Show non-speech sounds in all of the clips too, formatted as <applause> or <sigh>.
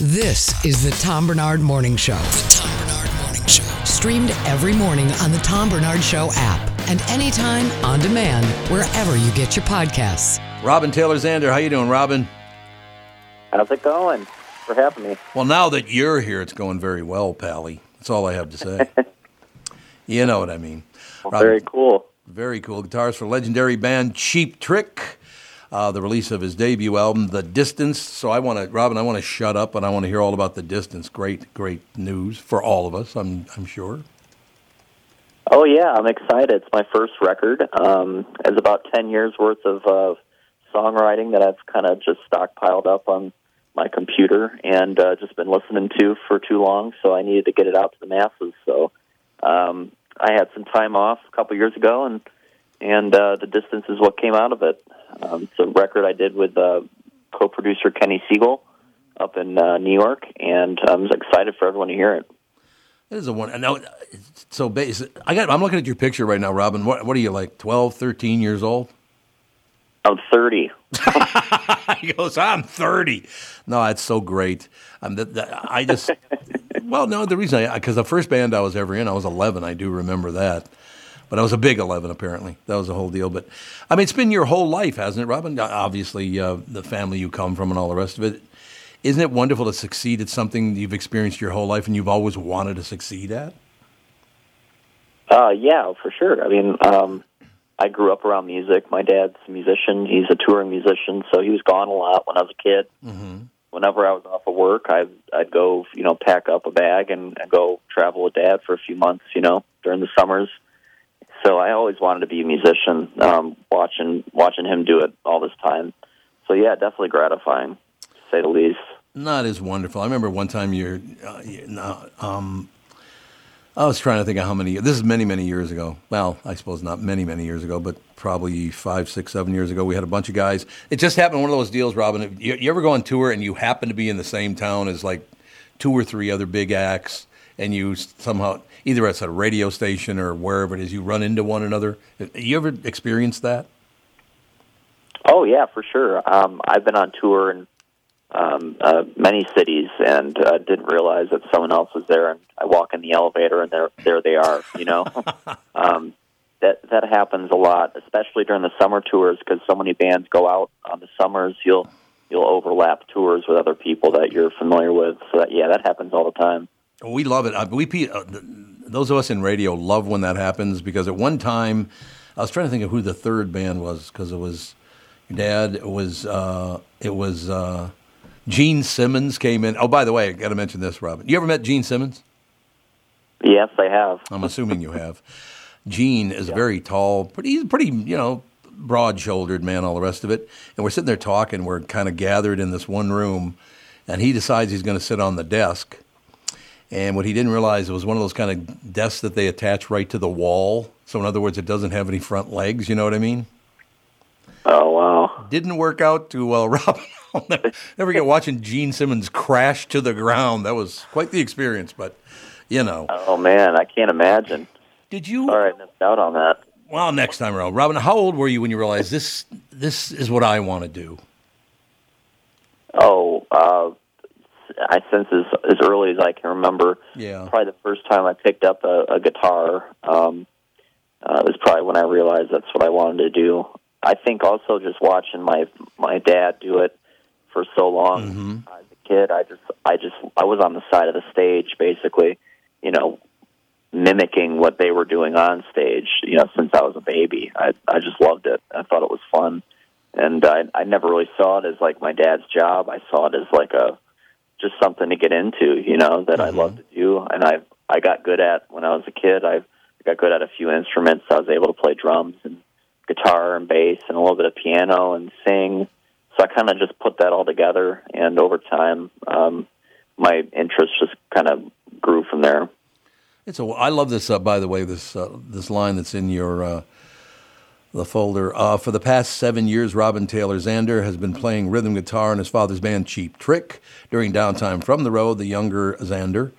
This is the Tom Barnard Morning Show. The Tom Barnard Morning Show. Streamed every morning on the Tom Barnard Show app and anytime on demand wherever you get your podcasts. Robin Taylor Zander, how you doing, Robin? How's it going? For having me. Well, now that you're here, it's going very well, Pally. That's all I have to say. <laughs> you know what I mean. Well, very cool. Very cool. Guitars for legendary band Cheap Trick. Uh, the release of his debut album, The Distance. So I want to, Robin, I want to shut up and I want to hear all about The Distance. Great, great news for all of us, I'm, I'm sure. Oh yeah, I'm excited. It's my first record. Um, it's about ten years worth of uh, songwriting that I've kind of just stockpiled up on my computer and uh, just been listening to for too long. So I needed to get it out to the masses. So um, I had some time off a couple years ago, and and uh, the distance is what came out of it. Um, it's a record I did with uh, co-producer Kenny Siegel up in uh, New York, and I'm excited for everyone to hear it. It is a one. Now, so I got. I'm looking at your picture right now, Robin. What, what are you like? 12, 13 years old? I'm 30. <laughs> he goes, I'm 30. No, it's so great. Um, the, the, I just, well, no, the reason I, because the first band I was ever in, I was 11. I do remember that. But I was a big 11, apparently. That was the whole deal. But, I mean, it's been your whole life, hasn't it, Robin? Obviously, uh, the family you come from and all the rest of it. Isn't it wonderful to succeed at something you've experienced your whole life and you've always wanted to succeed at? Uh, yeah, for sure. I mean, um, I grew up around music. My dad's a musician. He's a touring musician, so he was gone a lot when I was a kid. Mm-hmm. Whenever I was off of work, I'd I'd go, you know, pack up a bag and, and go travel with dad for a few months, you know, during the summers. So I always wanted to be a musician. Um, watching watching him do it all this time. So yeah, definitely gratifying, to say the least. Not as wonderful. I remember one time you're, uh, you um, I was trying to think of how many. This is many, many years ago. Well, I suppose not many, many years ago, but probably five, six, seven years ago. We had a bunch of guys. It just happened. One of those deals, Robin. You, you ever go on tour and you happen to be in the same town as like two or three other big acts, and you somehow either at a radio station or wherever it is, you run into one another. You ever experienced that? Oh yeah, for sure. Um, I've been on tour in um, uh, many cities and uh, didn't realize that someone else was there. And I walk in the elevator and there, there they are. You know, <laughs> um, that that happens a lot, especially during the summer tours because so many bands go out on the summers. You'll you'll overlap tours with other people that you're familiar with. So that, yeah, that happens all the time. We love it. Uh, we uh, those of us in radio love when that happens because at one time I was trying to think of who the third band was because it was your dad. It was uh, it was. Uh, Gene Simmons came in. Oh, by the way, I got to mention this, Robin. You ever met Gene Simmons? Yes, I have. I'm assuming you have. Gene is yeah. very tall, pretty, he's pretty, you know, broad-shouldered man, all the rest of it. And we're sitting there talking. We're kind of gathered in this one room, and he decides he's going to sit on the desk. And what he didn't realize it was one of those kind of desks that they attach right to the wall. So in other words, it doesn't have any front legs. You know what I mean? Oh wow! Didn't work out too well, <laughs> never, never get watching Gene Simmons crash to the ground. That was quite the experience, but you know. Oh man, I can't imagine. Did you? All right, missed out on that. Well, next time around, Robin. How old were you when you realized this? This is what I want to do. Oh, uh, I since as as early as I can remember. Yeah. Probably the first time I picked up a, a guitar. Um, uh, was probably when I realized that's what I wanted to do. I think also just watching my my dad do it for so long. Mm-hmm. As a kid, I just I just I was on the side of the stage, basically, you know, mimicking what they were doing on stage. You know, since I was a baby, I I just loved it. I thought it was fun, and I I never really saw it as like my dad's job. I saw it as like a just something to get into. You know, that mm-hmm. I love to do, and I I got good at when I was a kid. I got good at a few instruments. I was able to play drums and guitar and bass and a little bit of piano and sing so I kind of just put that all together, and over time, um, my interest just kind of grew from there. It's a. I love this. Uh, by the way, this uh, this line that's in your uh, the folder. Uh, for the past seven years, Robin Taylor Zander has been playing rhythm guitar in his father's band Cheap Trick during downtime from the road. The younger Zander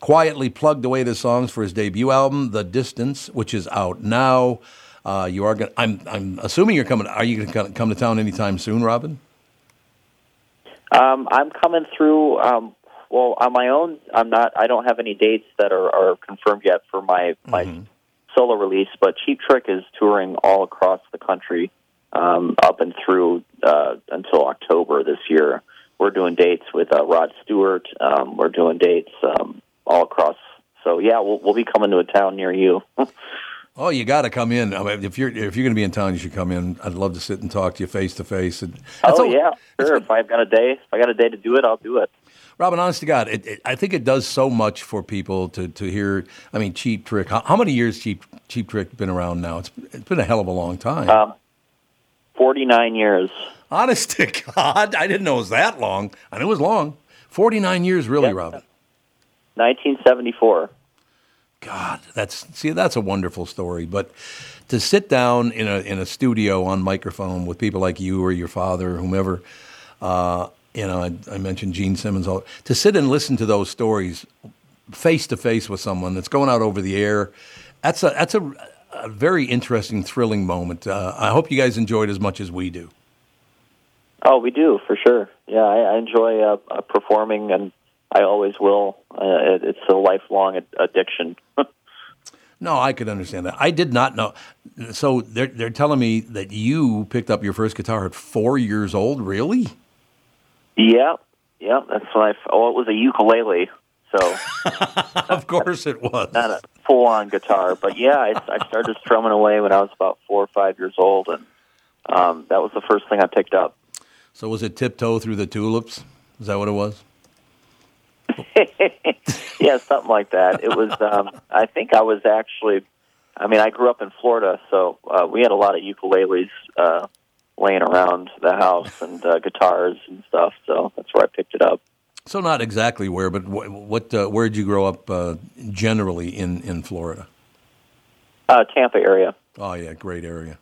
quietly plugged away the songs for his debut album, The Distance, which is out now. Uh, you are going. I'm. I'm assuming you're coming. Are you going to come to town anytime soon, Robin? Um, I'm coming through um, well, on my own, I'm not. I don't have any dates that are, are confirmed yet for my my Mm-hmm. Solo release. But Cheap Trick is touring all across the country, um, up and through uh, until October this year. We're doing dates with uh, Rod Stewart. Um, we're doing dates um, all across. So yeah, we'll we'll be coming to a town near you. <laughs> Oh, you got to come in. I mean, if you're if you're going to be in town, you should come in. I'd love to sit and talk to you face to face. And oh all- yeah, sure. If I've got a day, if I got a day to do it, I'll do it. Robin, honest to God, it, it, I think it does so much for people to, to hear. I mean, Cheap Trick. How, how many years Cheap Cheap Trick been around now? It's it's been a hell of a long time. Um, Forty nine years. honest to <laughs> God, I didn't know it was that long. I knew it was long. Forty nine years, really, Yeah. Robin. 1974. God, that's see, that's a wonderful story. But to sit down in a in a studio on microphone with people like you or your father or whomever, uh, you know, I, I mentioned Gene Simmons. All to sit and listen to those stories face to face with someone that's going out over the air. That's a that's a, a very interesting, thrilling moment. Uh, I hope you guys enjoyed as much as we do. Oh, we do for sure. Yeah, I, I enjoy uh, uh, performing, and I always will. Uh, it, it's a lifelong ad- addiction. <laughs> No, I could understand that. I did not know. So they're they're telling me that you picked up your first guitar at four years old. Really? Yeah, yeah. That's when I. Oh, it was a ukulele, so <laughs> of course it was. not a full-on guitar. But yeah, I, I started strumming away when I was about four or five years old, and um, that was the first thing I picked up. So was it tiptoe through the tulips? Is that what it was? <laughs> yeah, something like that. It was. Um, I think I was actually. I mean, I grew up in Florida, so uh, we had a lot of ukuleles uh, laying around the house and uh, guitars and stuff. So that's where I picked it up. So not exactly where, but what, what uh, where did you grow up uh, generally in in Florida? Uh, Tampa area. Oh yeah, great area.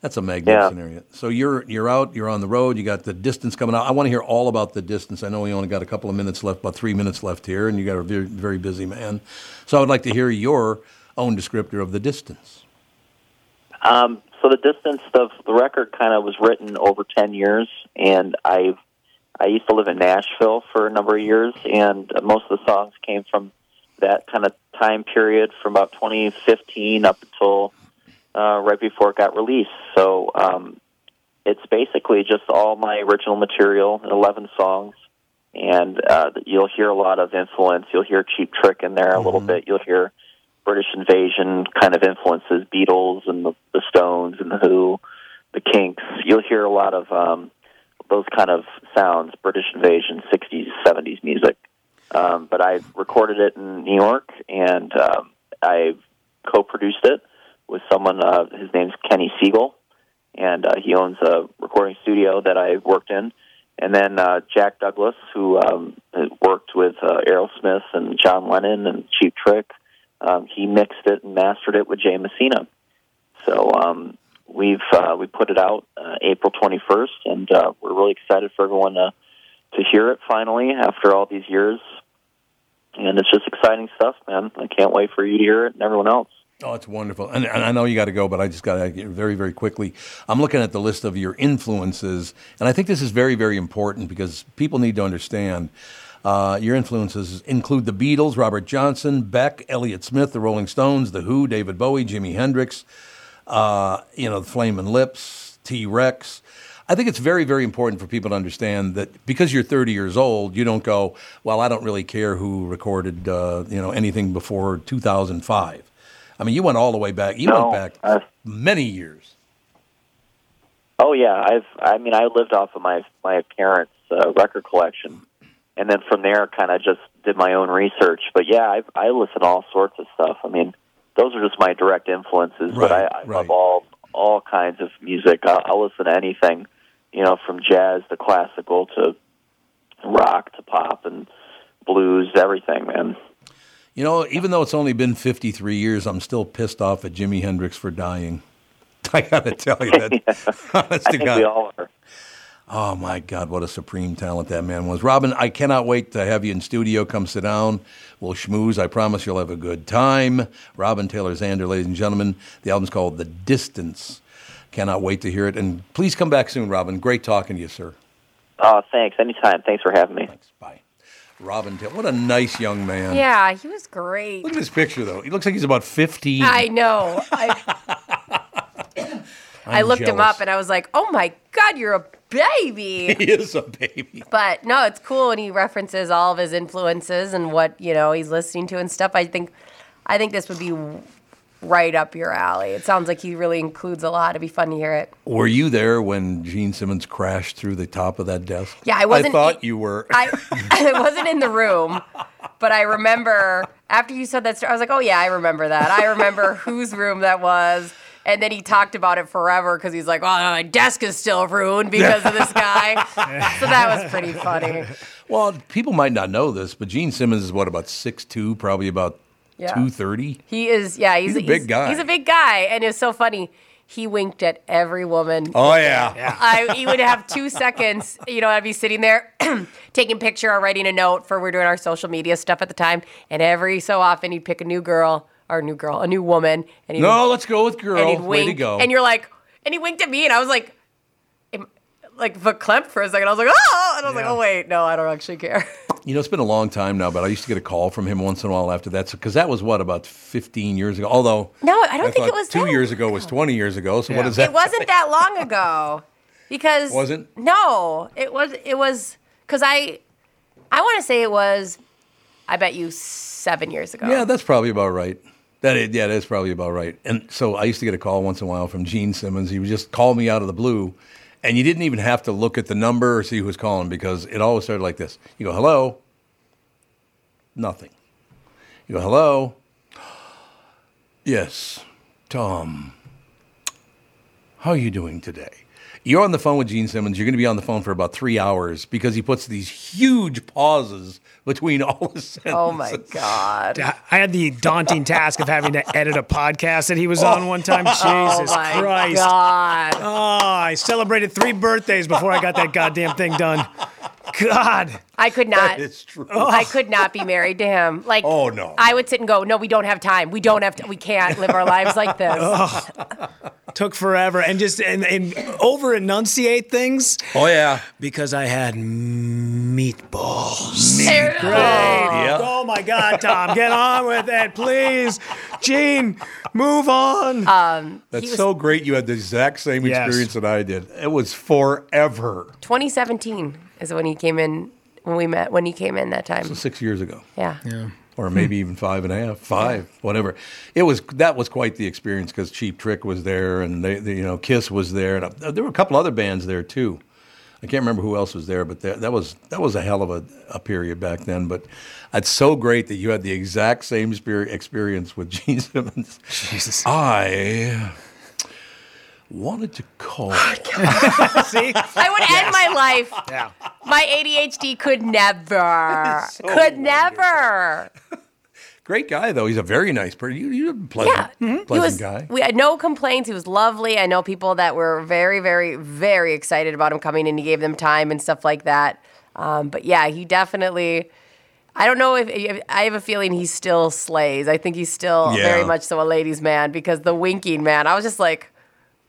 That's a magnificent area. So you're you're out, you're on the road. You got the distance coming out. I want to hear all about the distance. I know we only got a couple of minutes left, about three minutes left here, and you got a very very busy man. So I would like to hear your own descriptor of the distance. Um, so the distance of the record kind of was written over ten years, and I I used to live in Nashville for a number of years, and most of the songs came from that kind of time period from about 2015 up until uh, right before it got released. So um, it's basically just all my original material, 11 songs, and uh, you'll hear a lot of influence. You'll hear Cheap Trick in there a little bit. You'll hear British Invasion kind of influences, Beatles and the, the Stones and the Who, the Kinks. You'll hear a lot of um, those kind of sounds, British Invasion, 60s, 70s music. Um, but I recorded it in New York, and um, I co-produced it with someone. Uh, his name's Kenny Siegel, and uh, he owns a recording studio that I worked in. And then uh, Jack Douglas, who um, worked with uh, Aerosmith and John Lennon and Cheap Trick, um, he mixed it and mastered it with Jay Messina. So um, we've uh, we put it out uh, April 21st, and uh, we're really excited for everyone to to hear it finally after all these years. And it's just exciting stuff, man. I can't wait for you to hear it and everyone else. Oh, it's wonderful. And, and I know you got to go, but I just got to very, very quickly. I'm looking at the list of your influences, and I think this is very, very important because people need to understand. Uh, your influences include the Beatles, Robert Johnson, Beck, Elliott Smith, the Rolling Stones, The Who, David Bowie, Jimi Hendrix, uh, you know, the Flaming Lips, T Rex. I think it's very, very important for people to understand that because you're 30 years old, you don't go, well, I don't really care who recorded, uh, you know, anything before 2005. I mean, you went all the way back. You No, went back uh, many years. Oh yeah, I've. I mean, I lived off of my my parents' uh, record collection, and then from there, kind of just did my own research. But yeah, I I listen to all sorts of stuff. I mean, those are just my direct influences. but I, I right. love all all kinds of music. I'll, I'll listen to anything, you know, from jazz to classical to rock to pop and blues, everything, man. You know, even though it's only been 53 years, I'm still pissed off at Jimi Hendrix for dying. <laughs> I got to tell you that. <laughs> Honest I think God. we all are. Oh my God, what a supreme talent that man was. Robin, I cannot wait to have you in studio. Come sit down. We'll schmooze. I promise you'll have a good time. Robin Taylor Zander, ladies and gentlemen. The album's called The Distance. Cannot wait to hear it. And please come back soon, Robin. Great talking to you, sir. Oh, thanks. Anytime. Thanks for having me. Thanks. Bye. Robin Taylor. What a nice young man. Yeah, he was great. Look at this picture, though. He looks like he's about 15. I know. I, <laughs> I looked him up and I was like, oh my God, you're a baby. <laughs> He is a baby. but no, it's cool when he references all of his influences and what, you know, he's listening to and stuff. I think I think this would be right up your alley. It sounds like he really includes a lot. It'd be fun to hear it. Were you there when Gene Simmons crashed through the top of that desk? Yeah, I wasn't- I thought you were. I <laughs> <laughs> I wasn't in the room, but I remember after you said that story, I was like, oh yeah, I remember that. I remember whose room that was. And then he talked about it forever because he's like, "Oh, my desk is still ruined because of this guy." <laughs> so that was pretty funny. well, people might not know this, but Gene Simmons is what, about six two, probably about Yeah. 230? He is, yeah, he's, He's a big guy. He's a big guy, and it's so funny. He winked at every woman. Oh, yeah. I, he would have two seconds. You know, I'd be sitting there <clears throat> taking picture or writing a note for we're doing our social media stuff at the time, and every so often he'd pick a new girl or a new girl, a new woman, and he'd, No, let's go with and girl. he'd Way to wink, go. and you're like, and he winked at me, and I was like, am- like verklempt for a second. I was like, oh, and I was like, oh, Yeah. oh wait, no, I don't actually care. <laughs> You know, it's been a long time now, but I used to get a call from him once in a while after that. Because that was what about 15 years ago. Although No, I don't think it thought was two that years long ago was 20 years ago. So what Yeah. is that? It wasn't that long ago, <laughs> because Wasn't? No, it was. It was because I, I want to say it was. I bet you seven years ago. Yeah, that's probably about right. That is, yeah, that's probably about right. And so I used to get a call once in a while from Gene Simmons. He would just call me out of the blue, and you didn't even have to look at the number or see who was calling because it always started like this. You go, "Hello," nothing. You go, "Hello," yes, Tom. How are you doing today? You're on the phone with Gene Simmons. You're going to be on the phone for about three hours because he puts these huge pauses between all his sentences. Oh my god. I I had the daunting task of having to edit a podcast that he was on one time. <laughs> Oh Jesus oh my Christ. god. Oh, I celebrated three birthdays before I got that goddamn thing done. God. I could not. It's true. I could not be married to him. Like, Oh, no. I would sit and go, "No, we don't have time. We don't have. To, we can't live our lives like this." <laughs> Took forever and just and, and over enunciate things Oh yeah. because I had meatballs. Great. Yeah. Oh my God, Tom, get on with it, please. Gene, move on. Uh, That's was- so great. You had the exact same Yes. experience that I did. It was forever. 2017 is when he came in. When we met, when he came in that time. So Six years ago, Yeah. Yeah. or maybe even five and a half, five, whatever. It was that was quite the experience because Cheap Trick was there, and they, they, you know, Kiss was there, and uh, there were a couple other bands there too. I can't remember who else was there, but that, that was that was a hell of a, a period back then. But it's so great that you had the exact same spirit experience with <laughs> Gene Simmons. Jesus. I wanted to call. <laughs> <laughs> See? I would end my life. Yeah. My ADHD could never, <laughs> could never. Great guy though. He's a very nice person. You, you're a pleasant, Yeah, pleasant was. guy. We had no complaints. He was lovely. I know people that were very, very, very excited about him coming, and he gave them time and stuff like that. Um, but yeah, he definitely. I don't know if I have a feeling he still slays. I think he's still Yeah. very much so a ladies' man because the winking man. I was just like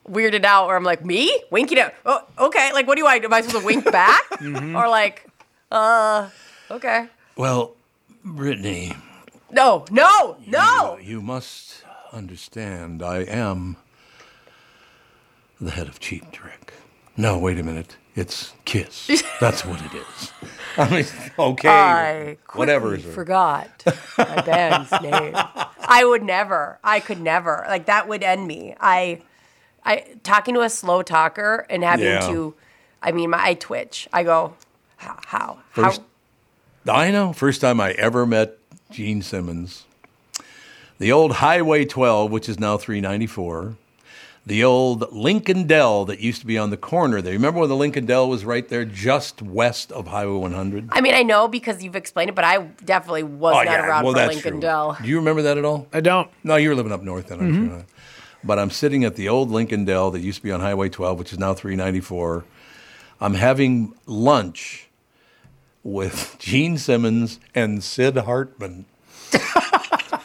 weirded out where I'm like, me winking at? Oh, okay. Like, what do I? Am I supposed to wink back <laughs> or like, uh, okay? Well, Brittany, No, no, no. you, you must understand. I am the head of Cheap Trick. No, wait a minute. It's Kiss. <laughs> That's what it is. I mean, okay, I whatever. forgot my band's name. <laughs> I would never. I could never. Like that would end me. I, I talking to a slow talker and having Yeah. to. I mean, my I twitch. I go, how, how, First- how? I know. First time I ever met Gene Simmons. The old Highway 12, which is now 394. The old Lincoln Del that used to be on the corner there. Remember when the Lincoln Del was right there just west of Highway 100? I mean, I know because you've explained it, but I definitely was not around Oh, well, for that's Lincoln true. Dell. Do you remember that at all? I don't. No, you were living up north then, I'm Mm-hmm. sure. But I'm sitting at the old Lincoln Del that used to be on Highway 12, which is now 394. I'm having lunch with <laughs> Gene Simmons and Sid Hartman. <laughs>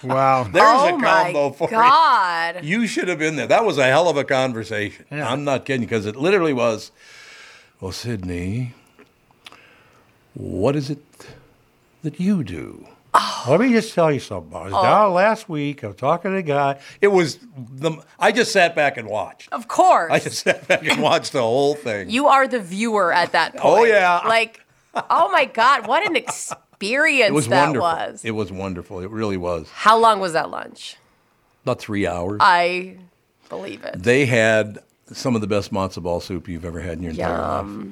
Wow. <laughs> There's oh a my combo for god! you. You should have been there. That was a hell of a conversation. Yeah. I'm not kidding because it literally was. Well, Sydney, what is it that you do. Oh. Let me just tell you something. I was oh. down last week. I was talking to a guy. It was the. I just sat back and watched. Of course. I just sat back and watched the whole thing. you are the viewer at that <laughs> oh, point. Oh, yeah. Like, oh my God, what an experience <laughs> it was that wonderful. was. It was wonderful. It really was. How long was that lunch? About three hours. I believe it. they had some of the best matzo ball soup you've ever had in your entire life.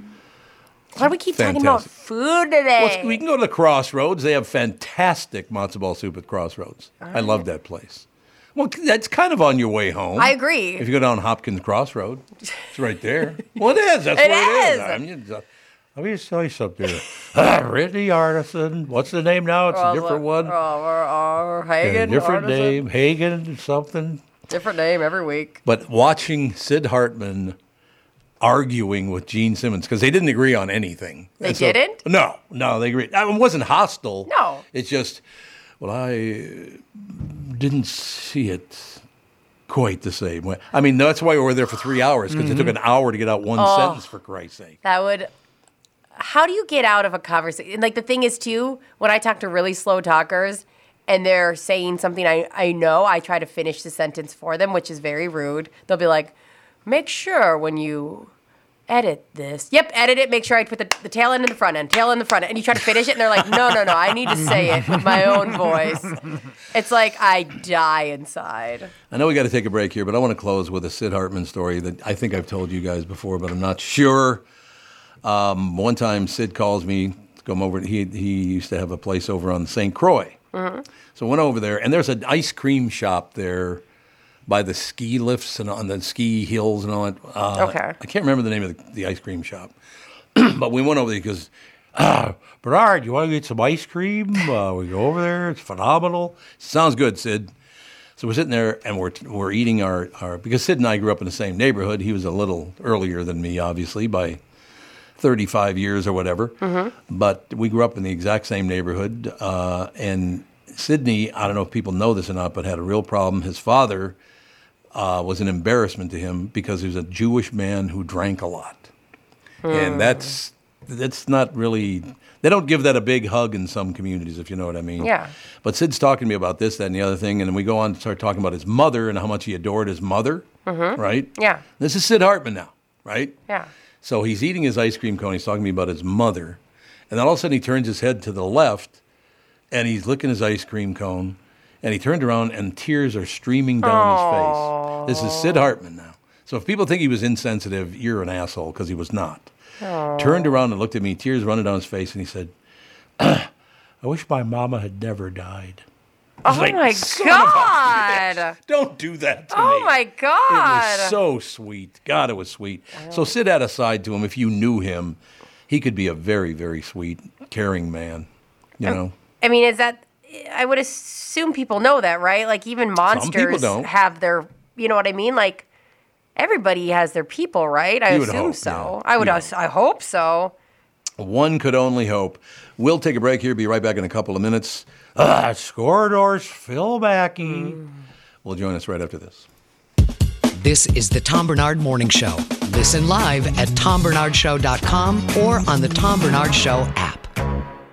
Why do we keep talking about food today? Well, we can go to the Crossroads. They have fantastic matzo ball soup at Crossroads. I love that place. Well, that's kind of on your way home. I agree. If you go down Hopkins Crossroad, it's right there. <laughs> well, it is. That's It where it is. is. I mean, it's, uh, let me just tell you something. <laughs> Ah, Brittany Artisan. What's the name now? It's a different one. Oh, we're, oh, Yeah, Hagen, different Artisan. name. Hagen something. Different name every week. But watching Sid Hartman arguing with Gene Simmons because they didn't agree on anything. They so- didn't? No, no, they agreed. I mean, It wasn't hostile. No. it's just, well, I didn't see it quite the same way. I mean, that's why we were there for three hours because it took mm-hmm. an hour to get out one oh. sentence. For Christ's sake. That would. How do you get out of a conversation? And like the thing is too, when I talk to really slow talkers and they're saying something I, I know, I try to finish the sentence for them, which is very rude. They'll be like, make sure when you edit this. Yep, edit it. Make sure I put the, the tail end in the front end, tail end in the front end. And you try to finish it, and they're like, no, no, no, I need to say it with my own voice. It's like I die inside. I know we got to take a break here, but I want to close with a Sid Hartman story that I think I've told you guys before, but I'm not sure. Um, one time, Sid calls me to come over. He he used to have a place over on St. Croix, so I went over there, and there's an ice cream shop there by the ski lifts and on the ski hills and all that. Uh, Okay. I can't remember the name of the, the ice cream shop, <clears throat> but we went over there because. Ah, <clears throat> Barnard, you want to get some ice cream? Uh, we go over there. It's phenomenal. Sounds good, Sid. So we're sitting there and we're we're eating our, our because Sid and I grew up in the same neighborhood. He was a little earlier than me, obviously, by 35 years or whatever. But we grew up in the exact same neighborhood. Uh, and Sidney, I don't know if people know this or not, but had a real problem. His father uh, was an embarrassment to him because he was a Jewish man who drank a lot. And that's that's not really they don't give that a big hug in some communities, if you know what I mean. Yeah. But Sid's talking to me about this, that, and the other thing, and then we go on to start talking about his mother and how much he adored his mother. Right? Yeah. This is Sid Hartman now, right? Yeah. So he's eating his ice cream cone. He's talking to me about his mother. And then all of a sudden he turns his head to the left and he's licking his ice cream cone. And he turned around and tears are streaming down his face. This is Sid Hartman now. So if people think he was insensitive, you're an asshole because he was not. Turned around and looked at me, tears running down his face, and he said, <clears throat> I wish my mama had never died. Oh like, my "Son of a God. Don't do that to Oh me. Oh my God. It was so sweet. God, it was sweet. So Sid had a side to him. If you knew him, he could be a very, very sweet, caring man. You know, I mean, is that? I would assume people know that, right? Like even monsters don't. have their, you know what I mean? Like everybody has their people, right? I You would assume hope, so. yeah. I would. You as- I hope so. one could only hope. We'll take a break here. Be right back in a couple of minutes. Ah, Skor North's Phil Mackey will join us right after this. This is the Tom Barnard Morning Show. Listen live at tombarnardshow.com or on the Tom Barnard Show app.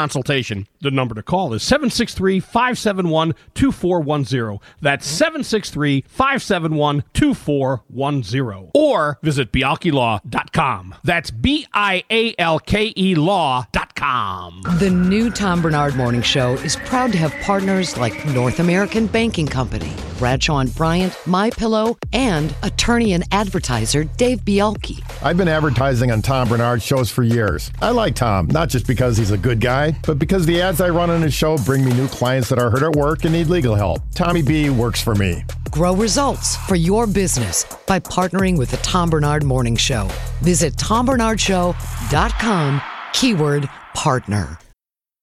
consultation. The number to call is 763 571 2410. That's 763 571 2410. Or visit bialkelaw.com. That's B I A L K E law.com. The new Tom Barnard Morning Show is proud to have partners like North American Banking Company, Bradshaw and Bryant, My Pillow, and attorney and advertiser Dave Bialke. I've been advertising on Tom Barnard shows for years. I like Tom, not just because he's a good guy, but because the ads I run on his show bring me new clients that are hurt at work and need legal help. Tommy B works for me. Grow results for your business by partnering with the Tom Barnard Morning Show. Visit tombarnardshow.com, keyword partner.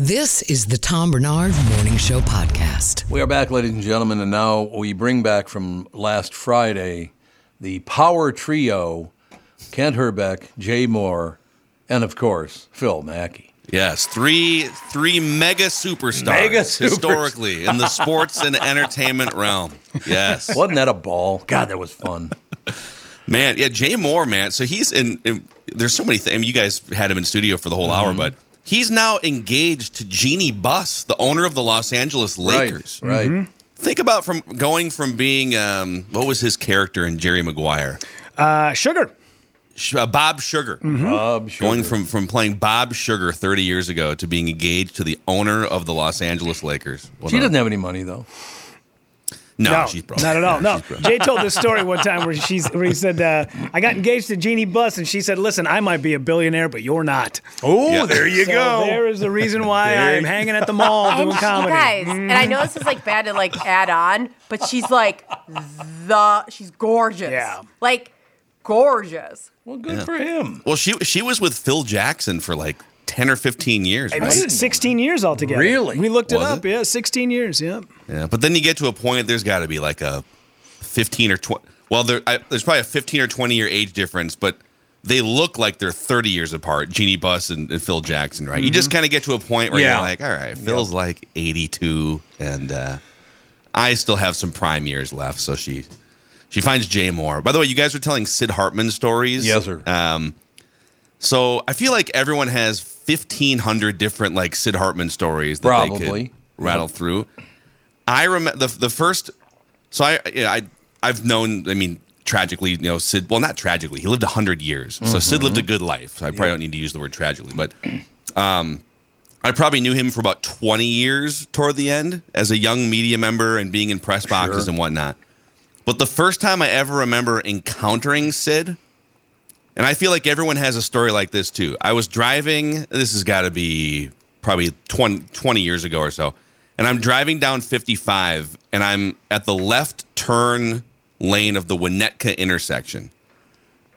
This is the Tom Barnard Morning Show podcast. We are back, ladies and gentlemen, and now we bring back from last Friday the power trio Kent Hrbek, Jay Mohr, and of course, Phil Mackey. Yes, three three mega superstars Mega superstars. historically in the sports and entertainment realm. Yes, Wasn't that a ball? God, that was fun. man. Yeah, Jay Mohr, man. So he's in. in there's so many things. I mean, you guys had him in studio for the whole hour, mm-hmm. but he's now engaged to Jeanie Buss, the owner of the Los Angeles Lakers. Right, right. Think about from going from being um, what was his character in Jerry Maguire, Uh, sugar. Sh- uh, Bob Sugar. Bob Sugar. Going from from playing Bob Sugar 30 years ago to being engaged to the owner of the Los Angeles Lakers. What She a- doesn't have any money though. No, No, she's broke. not at all. <laughs> No, she's. Jay told this story one time where she's where he said, uh, "I got engaged to Jeanie Buss," and she said, "Listen, I might be a billionaire, but you're not." Oh, Yeah. there you So go. there is the reason why I'm hanging at the mall <laughs> doing she, comedy. guys, and I know this is like bad to like add on, but she's like the she's gorgeous. Yeah. Like gorgeous. well, good for him. Well, she she was with Phil Jackson for like 10 or 15 years, right? was 16 years altogether. Really? We looked it Was up. it? Yeah, 16 years. Yeah. Yeah, but then you get to a point there's got to be like a 15 or 20 Well, there I, there's probably a 15 or 20 year age difference, but they look like they're 30 years apart, Jeanie Buss and, and Phil Jackson, right? You just kind of get to a point where Yeah. you're like, all right, Phil's like 82 and uh, I still have some prime years left, so she she finds Jay Mohr. By the way, you guys were telling Sid Hartman stories. Yes, sir. Um, so I feel like everyone has 1,500 different like Sid Hartman stories that they Probably. could rattle through. I remember the the first. So I yeah, I I've known. I mean, tragically, you know, Sid. Well, not tragically. He lived hundred years, so Sid lived a good life. So I probably don't need to use the word tragically, but um, I probably knew him for about twenty years toward the end as a young media member and being in press boxes Sure. and whatnot. But the first time I ever remember encountering Sid, and I feel like everyone has a story like this too. I was driving, this has got to be probably 20, 20 years ago or so. And I'm driving down 55 and I'm at the left turn lane of the Winnetka intersection.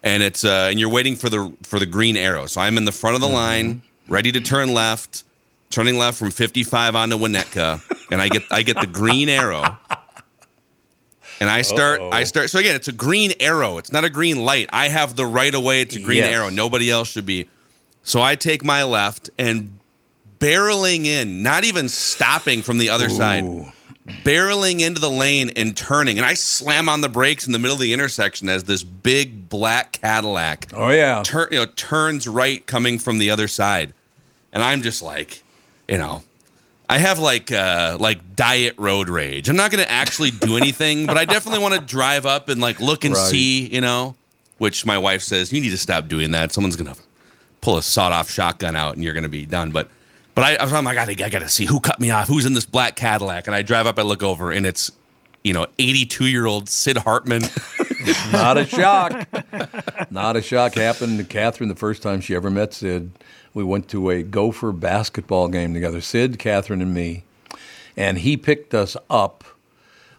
And it's uh and you're waiting for the for the green arrow. So I'm in the front of the line, ready to turn left, turning left from 55 onto Winnetka, and I get I get the green arrow. And I start, I start. So again, it's a green arrow. It's not a green light. I have the right of way. It's a green Yes. arrow. Nobody else should be. So I take my left and barreling in, not even stopping from the other side, barreling into the lane and turning. And I slam on the brakes in the middle of the intersection as this big black Cadillac Oh yeah. tur- you know, turns right coming from the other side. And I'm just like, you know, I have like uh like diet road rage. I'm not gonna actually do <laughs> anything, but I definitely want to drive up and like look and Right. see, you know. Which my wife says, you need to stop doing that. Someone's gonna pull a sawed off shotgun out and you're gonna be done. But but I, I'm like, I gotta, I gotta see who cut me off, who's in this black Cadillac. And I drive up, I look over, and it's, you know, 82 year old Sid Hartman. <laughs> Not a shock. Not a shock happened to Catherine the first time she ever met Sid. We went to a Gopher basketball game together, Sid, Catherine, and me. And he picked us up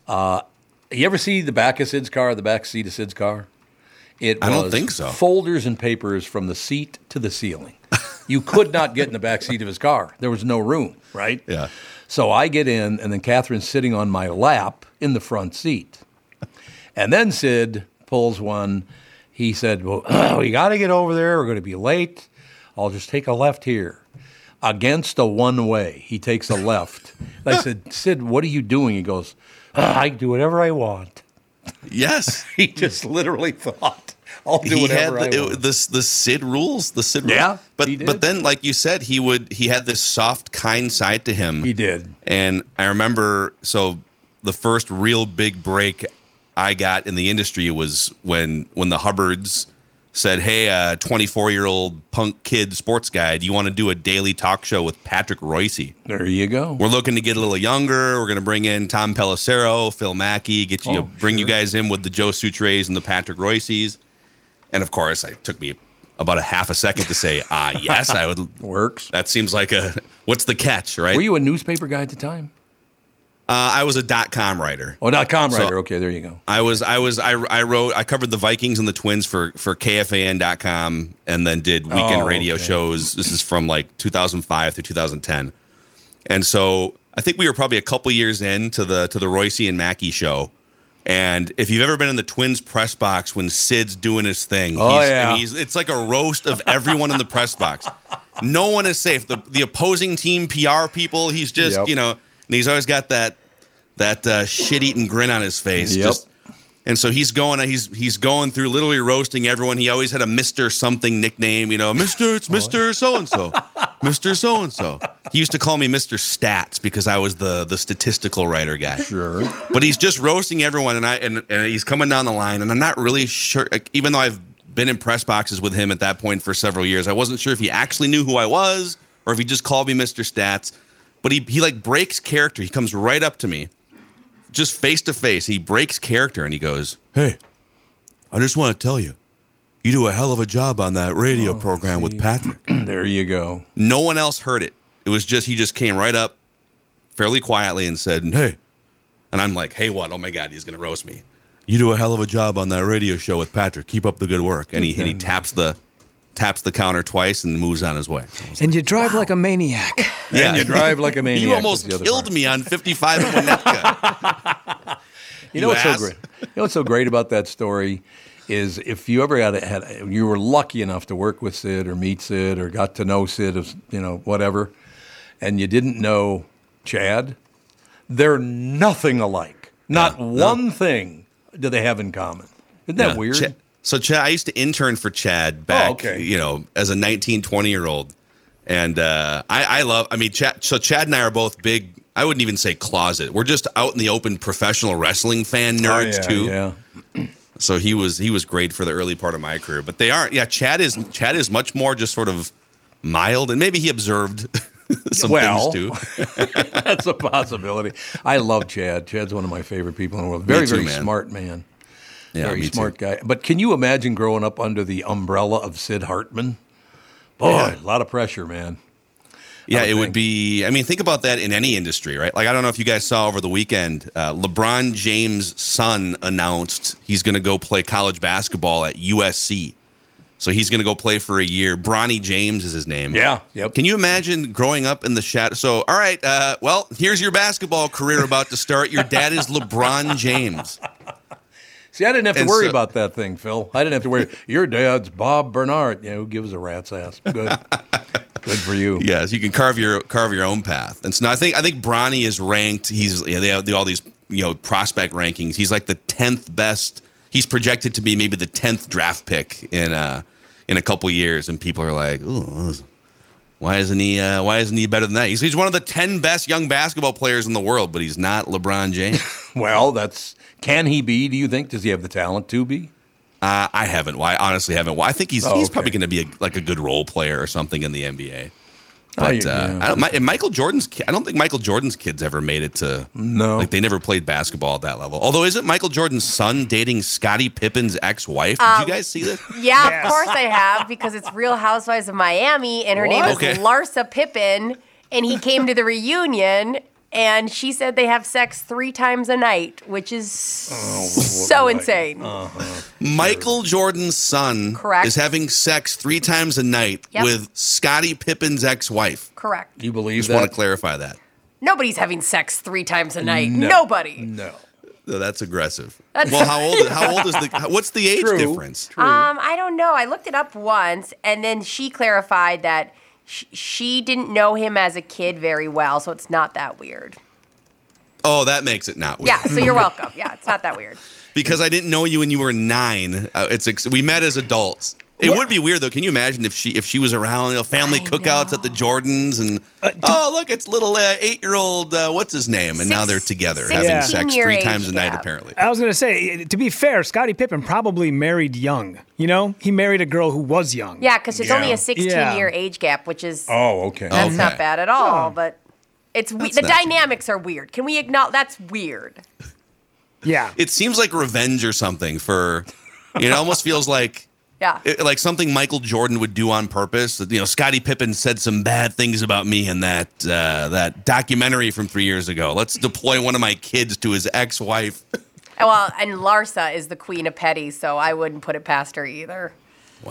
uh, You ever see the back of Sid's car, the back seat of Sid's car? It I don't think so. Folders and papers from the seat to the ceiling. you could not get in the back seat of his car. There was no room, right? Yeah. So I get in, and then Catherine's sitting on my lap in the front seat. And then Sid pulls one. He said, Well, <clears throat> we got to get over there. We're going to be late. I'll just take a left here. Against a one way, he takes a left. I said, <laughs> Sid, what are you doing? He goes, "Ah, I do whatever I want. Yes. <laughs> He just literally thought, I'll do he had whatever I the, want. it, this the Sid rules, the Sid rules. Yeah, but but then like you said, he would he had this soft, kind side to him. He did. And I remember so the first real big break I got in the industry was when when the Hubbards said, "Hey, a 24 year old punk kid sports guy, do you want to do a daily talk show with Patrick Reusse? There you go. We're looking to get a little younger. We're going to bring in Tom Pelissero, Phil Mackey, get you, Oh, bring you guys in with the Joe Sutres and the Patrick Reusses." And of course, it took me about a half a second to say, "Ah, yes, I would." <laughs> Works. That seems like a what's the catch, right? Were you a newspaper guy at the time? Uh, I was a dot com writer. Oh, dot com So- writer. okay, there you go. I was I was I, I wrote I covered the Vikings and the Twins for for KFAN.com and then did weekend Oh, radio okay. shows. This is from like 2005 through 2010. And so I think we were probably a couple years in to the to the Reusse and Mackey show. And if you've ever been in the Twins press box when Sid's doing his thing, Oh, he's, yeah. he's, it's like a roast of everyone in the press box. No one is safe. The the opposing team PR people, he's just Yep. you know, and he's always got that that uh, shit eating grin on his face. Yep. Just and so he's going he's he's going through literally roasting everyone. He always had a Mister something nickname, you know, Mister it's Mister so and so, Mister so and so. He used to call me Mister Stats because I was the the statistical writer guy. Sure. But he's just roasting everyone, and I and, and he's coming down the line, and I'm not really sure. Like, even though I've been in press boxes with him at that point for several years, I wasn't sure if he actually knew who I was or if he just called me Mister Stats. But he he like breaks character. He comes right up to me, just face to face. He breaks character, and he goes, "Hey, I just want to tell you, you do a hell of a job on that radio oh, program with Patrick." <clears throat> there you go. No one else heard it. It was just he just came right up fairly quietly and said, "Hey." And I'm like, "Hey, what? Oh my god, he's going to roast me." You do a hell of a job on that radio show with Patrick. Keep up the good work. And he and he taps the taps the counter twice and moves on his way. And you drive like a maniac. And you drive like a maniac. You almost killed part. me on 55 Winnetka. <laughs> You know You what's so great? You know what's so great about that story is if you ever had, had you were lucky enough to work with Sid or meet Sid or got to know Sid, of you know whatever, and you didn't know Chad, they're nothing alike. Not Yeah, no. one thing do they have in common. Isn't that Yeah. weird? Cha- so Chad, I used to intern for Chad back, Oh, okay. you know, as a 19, 20 year old. And uh, I, I love, I mean, Chad, so Chad and I are both big, I wouldn't even say closet. We're just out in the open professional wrestling fan nerds Oh, yeah, too. Yeah. <clears throat> So he was, he was great for the early part of my career, but they aren't, yeah, Chad is, Chad is much more just sort of mild and maybe he observed <laughs> some Well, things too. <laughs> That's a possibility. I love Chad. Chad's one of my favorite people in the world. Very, too, very man. smart man. Yeah, very me too. smart guy. But can you imagine growing up under the umbrella of Sid Hartman? Boy, a lot of pressure, man. Yeah, would it would be. I mean, think about that in any industry, right? Like, I don't know if you guys saw over the weekend, uh, LeBron James' son announced he's going to go play college basketball at USC. So he's going to go play for a year. Bronny James is his name. Yeah, yep. Can you imagine growing up in the shadow? So, all right, uh, well, here's your basketball career about to start. Your dad is LeBron James. See, I didn't have to And worry so- about that thing, Phil. I didn't have to worry. Your dad's Bob Barnard. Yeah, who gives a rat's ass? Good. <laughs> Good for you. Yes, you can carve your carve your own path. And so I think I think Bronny is ranked. He's yeah, they have all these you know prospect rankings. He's like the tenth best. He's projected to be maybe the tenth draft pick in uh in a couple years, and people are like, "Ooh, why isn't he? Uh, why isn't he better than that?" He's, he's one of the ten best young basketball players in the world, but he's not LeBron James. <laughs> Well, that's. Can he be? Do you think? Does he have the talent to be? uh, I haven't. Why? honestly haven't. Well, I think he's Oh, he's okay. probably going to be a, like a good role player or something in the NBA. Oh, But you- uh. I don't, my, and Michael Jordan's, ki- I don't think Michael Jordan's kids ever made it to. No. like they never played basketball at that level. Although, isn't Michael Jordan's son dating Scottie Pippen's ex-wife? Did you guys see this? Yeah, Yes. of course I have because it's Real Housewives of Miami, and her name is Okay. Larsa Pippen, and he came to the reunion and she said they have sex three times a night, which is so insane. Michael Jordan's son Correct. is having sex three times a night Yep. with Scottie Pippen's ex-wife. Correct. You believe Just that? want to clarify that. Nobody's having sex three times a night. No. Nobody. No. No, that's aggressive. That's- well, how old? How old is the? <laughs> What's the age True. difference? Um, I don't know. I looked it up once, and then she clarified that sh- she didn't know him as a kid very well, so it's not that weird. Oh, that makes it not weird. Yeah, so you're <laughs> welcome. Yeah, it's not that weird. because I didn't know you when you were nine. Uh, it's ex- we met as adults. It would be weird though. Can you imagine if she if she was around, you know, family cookouts at the Jordans and oh look, it's little uh, eight year old uh, what's his name, and now they're together having Yeah. sex three age times a night apparently. I was going to say, to be fair, Scottie Pippen probably married young. You know, he married a girl who was young. Yeah, because it's only a 16 Yeah. year age gap, which is Oh, okay. that's Okay. not bad at all. But it's we- the not too dynamics are weird. Can we acknowledge that's weird? Yeah. It seems like revenge or something for. you It almost feels like Yeah. it- like something Michael Jordan would do on purpose. You know, Scottie Pippen said some bad things about me in that uh, that documentary from three years ago. Let's deploy one of my kids to his ex wife. well, and Larsa is the queen of petty, so I wouldn't put it past her either.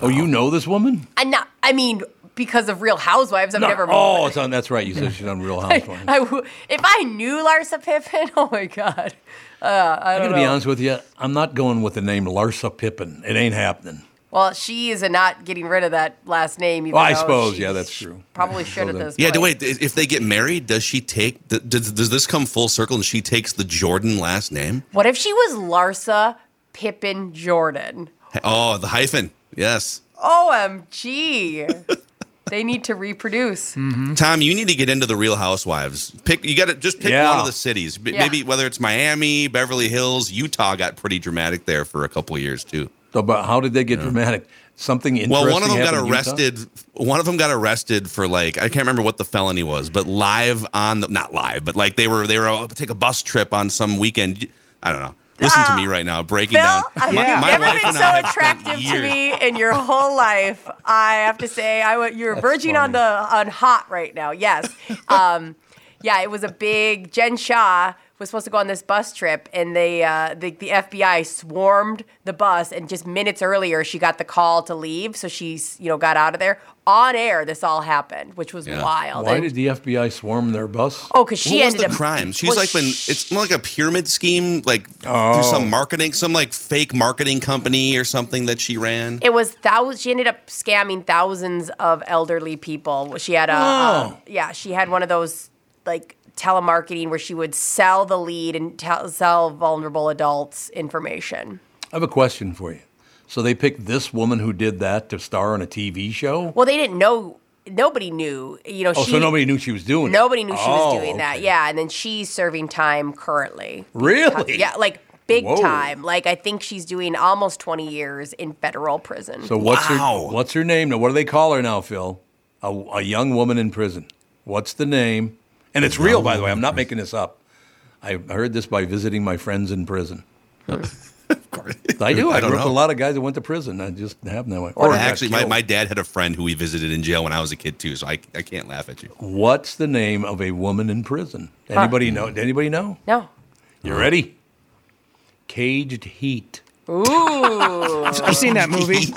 Oh, you know this woman? And not, I mean, because of Real Housewives, I've No. never. Oh, it's on. That's right. You said she's on Real <laughs> Housewives. I w- if I knew Larsa Pippen, <laughs> oh my god, uh, I am don't gotta be honest with you. I'm not going with the name Larsa Pippen. It ain't happening. Well, she is not getting rid of that last name. Even Well, I suppose. Yeah, that's true. Probably should So at this Yeah, point. do- wait. If they get married, does she take? Does, does this come full circle and she takes the Jordan last name? What if she was Larsa Pippen Jordan? Oh, the hyphen. Yes. OMG. <laughs> they need to reproduce. Mm-hmm. Tom, you need to get into the Real Housewives. Pick. You got to just pick Yeah. one of the cities. B- Yeah. Maybe whether it's Miami, Beverly Hills, Utah got pretty dramatic there for a couple years too. So, but how did they get dramatic? Something interesting. Well, one of them got happened in Utah? arrested. One of them got arrested for like I can't remember what the felony was, but live on the not live, but like they were they were uh, take a bus trip on some weekend. I don't know. Listen to me right now, breaking Bill, down. I- My- you've never wife been so I have spent attractive to me in your whole life. I have to say, I w- you're verging on the on hot right now. Yes, um, yeah, it was a big. Jen Shah was supposed to go on this bus trip, and they uh, the the FBI swarmed the bus, and just minutes earlier, she got the call to leave, so she's you know got out of there on air. This all happened, which was Yeah. wild. Why And- did the FBI swarm their bus? oh, because she what was ended the up crime? She's well, like when sh- It's more like a pyramid scheme, like Oh. through some marketing, some like fake marketing company or something that she ran. It was thousands. She ended up scamming thousands of elderly people. She had a, Oh. a- yeah. She had one of those like telemarketing where she would sell the lead and tell sell vulnerable adults information. I have a question for you. So they picked this woman who did that to star on a TV show? Well, they didn't know. Nobody knew. You know, Oh, she. so nobody knew she was doing it. Nobody knew she was Oh, doing that. Yeah, and then she's serving time currently. Really? Yeah, like big Whoa. time. Like I think she's doing almost twenty years in federal prison. So what's Wow. her what's her name now? What do they call her now, Phil? A, a young woman in prison. What's the name? And it's real, by the way. I'm not making this up. I heard this by visiting my friends in prison. <laughs> Of course. I do. I, I grew up with a lot of guys that went to prison. I just happened that way. Or got actually, my, my dad had a friend who we visited in jail when I was a kid too, so I, I can't laugh at you. What's the name of a woman in prison? Anybody know? Anybody know? no. You ready? Caged Heat. Ooh. I've seen that movie.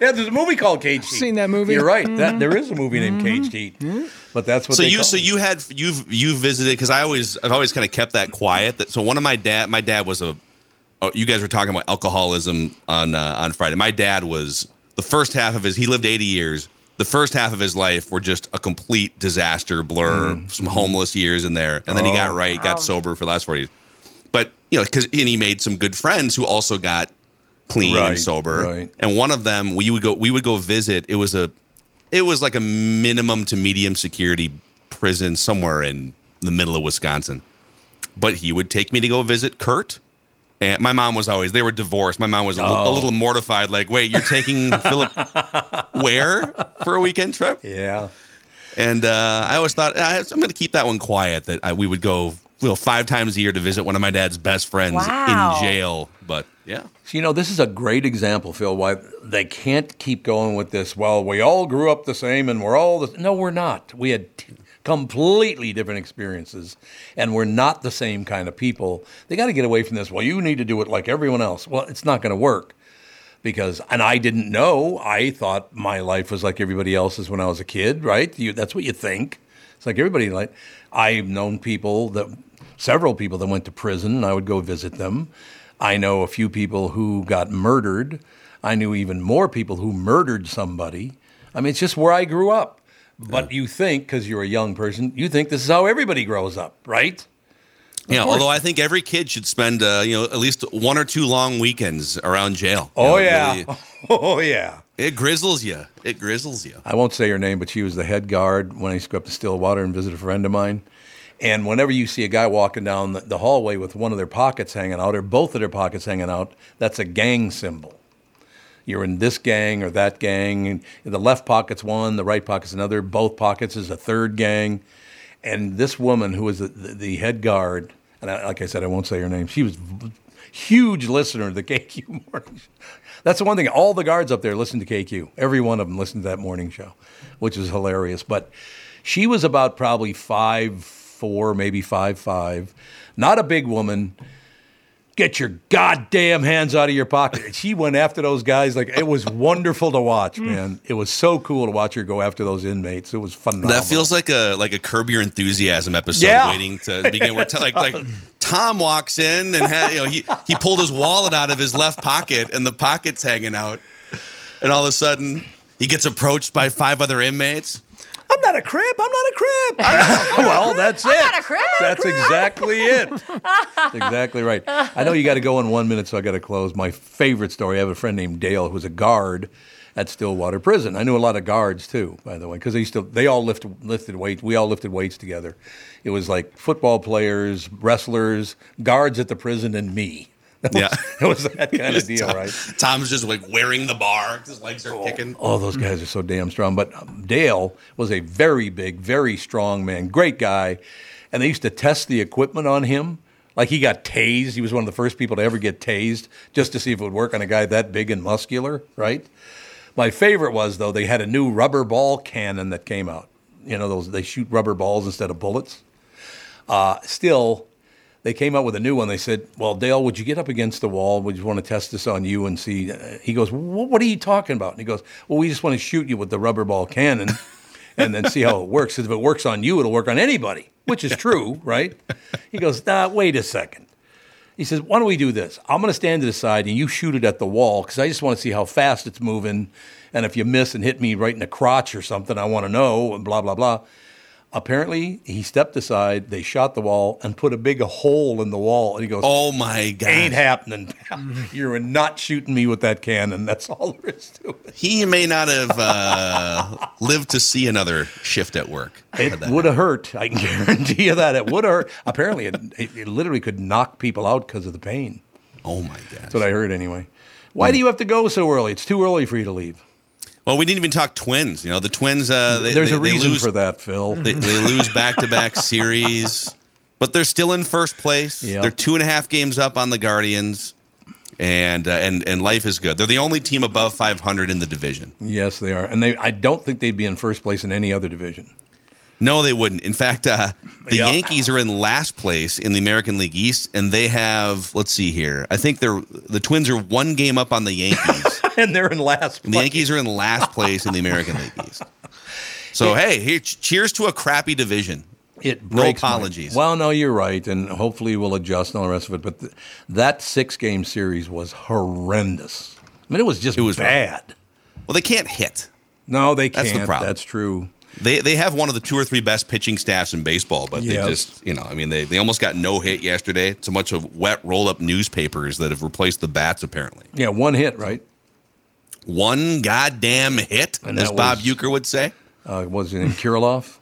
Yeah, there's a movie called Caged Heat. Seen that movie. You're right. That mm-hmm. there is a movie named Caged mm-hmm. Heat. Mm-hmm. But that's what so you so you had you've you visited because I always I've always kind of kept that quiet. That so one of my dad my dad was a oh, you guys were talking about alcoholism on uh, on Friday. My dad was the first half of his he lived 80 years. The first half of his life were just a complete disaster blur. Some homeless years in there, and then he got Oh. right, got sober for the last 40 years. But you know, because and he made some good friends who also got clean Right, and sober. right. And one of them, we would go we would go visit. It was a it was like a minimum to medium security prison somewhere in the middle of Wisconsin. But he would take me to go visit Kurt. And my mom was always, they were divorced. My mom was a, li- a Oh. little mortified, like, wait, you're taking <laughs> Philip where for a weekend trip? Yeah. And uh, I always thought, I, I'm going to keep that one quiet that I, we would go you know, five times a year to visit one of my dad's best friends Wow. in jail. But yeah. So, you know, this is a great example, Phil, why they can't keep going with this. Well, we all grew up the same and we're all the. No, we're not. We had t- completely different experiences, and we're not the same kind of people. They got to get away from this. Well, you need to do it like everyone else. Well, it's not going to work because, and I didn't know. I thought my life was like everybody else's when I was a kid, right? You, that's what you think. It's like everybody like. I've known people that, several people that went to prison, and I would go visit them. I know a few people who got murdered. I knew even more people who murdered somebody. I mean, it's just where I grew up. But you think, because you're a young person, you think this is how everybody grows up, right? Yeah, course. although I think every kid should spend uh, you know at least one or two long weekends around jail. You Oh know, yeah, really- <laughs> oh yeah. it grizzles you. It grizzles you. I won't say her name, but she was the head guard when I used to go up to Stillwater and visit a friend of mine. And whenever you see a guy walking down the, hallway with one of their pockets hanging out or both of their pockets hanging out, that's a gang symbol. You're in this gang or that gang. The left pocket's one, the right pocket's another. Both pockets is a third gang. And this woman, who was the, the, head guard, and I, like I said, I won't say her name. She was a huge listener to <laughs> the KQ morning. Show. That's the one thing. All the guards up there listen to KQ. Every one of them listened to that morning show, which is hilarious. But she was about probably five four, maybe five five. Not a big woman. Get your goddamn hands out of your pocket. And She went after those guys like it was wonderful to watch, hmm. man. It was so cool to watch her go after those inmates. It was phenomenal. That feels like a like a Curb Your Enthusiasm episode Yeah. waiting to begin. Where t- like like Tom walks in and had, you know he he pulled his wallet out of his left pocket and the pocket's hanging out, and all of a sudden he gets approached by five other inmates. I'm not a crib. I'm not a crib. <laughs> well, that's it. not a crib. That's exactly it. That's <laughs> exactly right. I know you got to go in one minute, so I got to close. My favorite story. I have a friend named Dale who was a guard at Stillwater Prison. I knew a lot of guards too, by the way, because they used to. They all lift, lifted weights. We all lifted weights together. It was like football players, wrestlers, guards at the prison, and me. That was, Yeah. <laughs> it was that <laughs> kind of deal, right? Tom's just like wearing the bar. His legs are kicking. Oh, those guys are so damn strong. But um, Dale was a very big, very strong man, great guy. And they used to test the equipment on him. Like he got tased. He was one of the first people to ever get tased just to see if it would work on a guy that big and muscular, right? My favorite was, though, they had a new rubber ball cannon that came out. You know, those they shoot rubber balls instead of bullets. Uh, still, they came out with a new one. They said, "Well, Dale, would you get up against the wall? Would you want to test this on you and see?" He goes, "Wh- "What are you talking about?" And he goes, "Well, we just want to shoot you with the rubber ball cannon, <laughs> and then see how it works. 'Cause if it works on you, it'll work on anybody." Which is true, right? He goes, "Nah, wait a second. He says, "Why don't we do this? I'm going to stand to the side and you shoot it at the wall because I just want to see how fast it's moving, and if you miss and hit me right in the crotch or something, I want to know." And blah blah blah. Apparently, he stepped aside. They shot the wall and put a big hole in the wall. And he goes, Oh my god! "Ain't happening. <laughs> You're not shooting me with that cannon. That's all there is to it." He may not have uh, <laughs> lived to see another shift at work. It would have hurt. I can <laughs> guarantee you that it would have hurt. Apparently, it, it, it literally could knock people out because of the pain. Oh my god! That's what I heard anyway. Why do you have to go so early? It's too early for you to leave. Well, we didn't even talk twins. You know, the twins. Uh, they, There's they- a reason lose, for that, Phil. They, they lose back to back series, but they're still in first place. Yeah. They're two and a half games up on the Guardians, and uh, and and life is good. They're the only team above 500 in the division. Yes, they are, and they. I don't think they'd be in first place in any other division. No, they wouldn't. In fact, uh, the Yeah. Yankees are in last place in the American League East, and they have. Let's see here. I think they're the Twins are one game up on the Yankees. <laughs> <laughs> and they're in last. And the Yankees are in last place in the American League East. So hey, here, cheers to a crappy division. It No breaks my- apologies. well, no, you're right, and hopefully we'll adjust and all the rest of it. But th- that six game series was horrendous. I mean, it was just It was bad. Well, they can't hit. No, they can't. That's the problem. That's true. They they have one of the two or three best pitching staffs in baseball, but Yes. they just you know I mean they they almost got no hit yesterday. It's a bunch of wet roll up newspapers that have replaced the bats apparently. Yeah, one hit, right? One goddamn hit, And as Bob was- Uecker would say. Uh, was it in Kirilloff?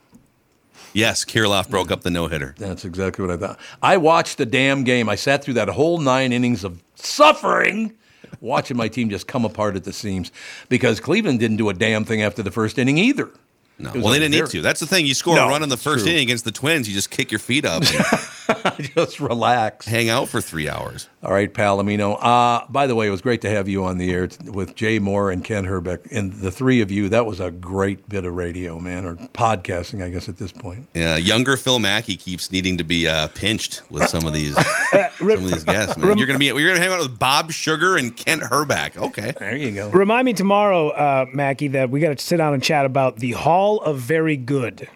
Yes, Kirilloff broke up the no hitter. That's exactly what I thought. I watched the damn game. I sat through that whole nine innings of suffering, watching my team just come apart at the seams because Cleveland didn't do a damn thing after the first inning either. No, well they didn't need to. That's the thing. You score No, a run in the first true. inning against the Twins, you just kick your feet up. <laughs> Just relax. hang out for three hours. All right, Palomino. Uh, by the way, it was great to have you on the air with Jay Mohr and Ken Hrbek. And the three of you, that was a great bit of radio, man, or podcasting, I guess, at this point. Yeah, younger Phil Mackey keeps needing to be uh, pinched with some of these some of these guests. Man. You're gonna be you're gonna hang out with Bob Sugar and Kent Hrbek. Okay, There you go. Remind me tomorrow, uh, Mackey, that we got to sit down and chat about the Hall of Very Good.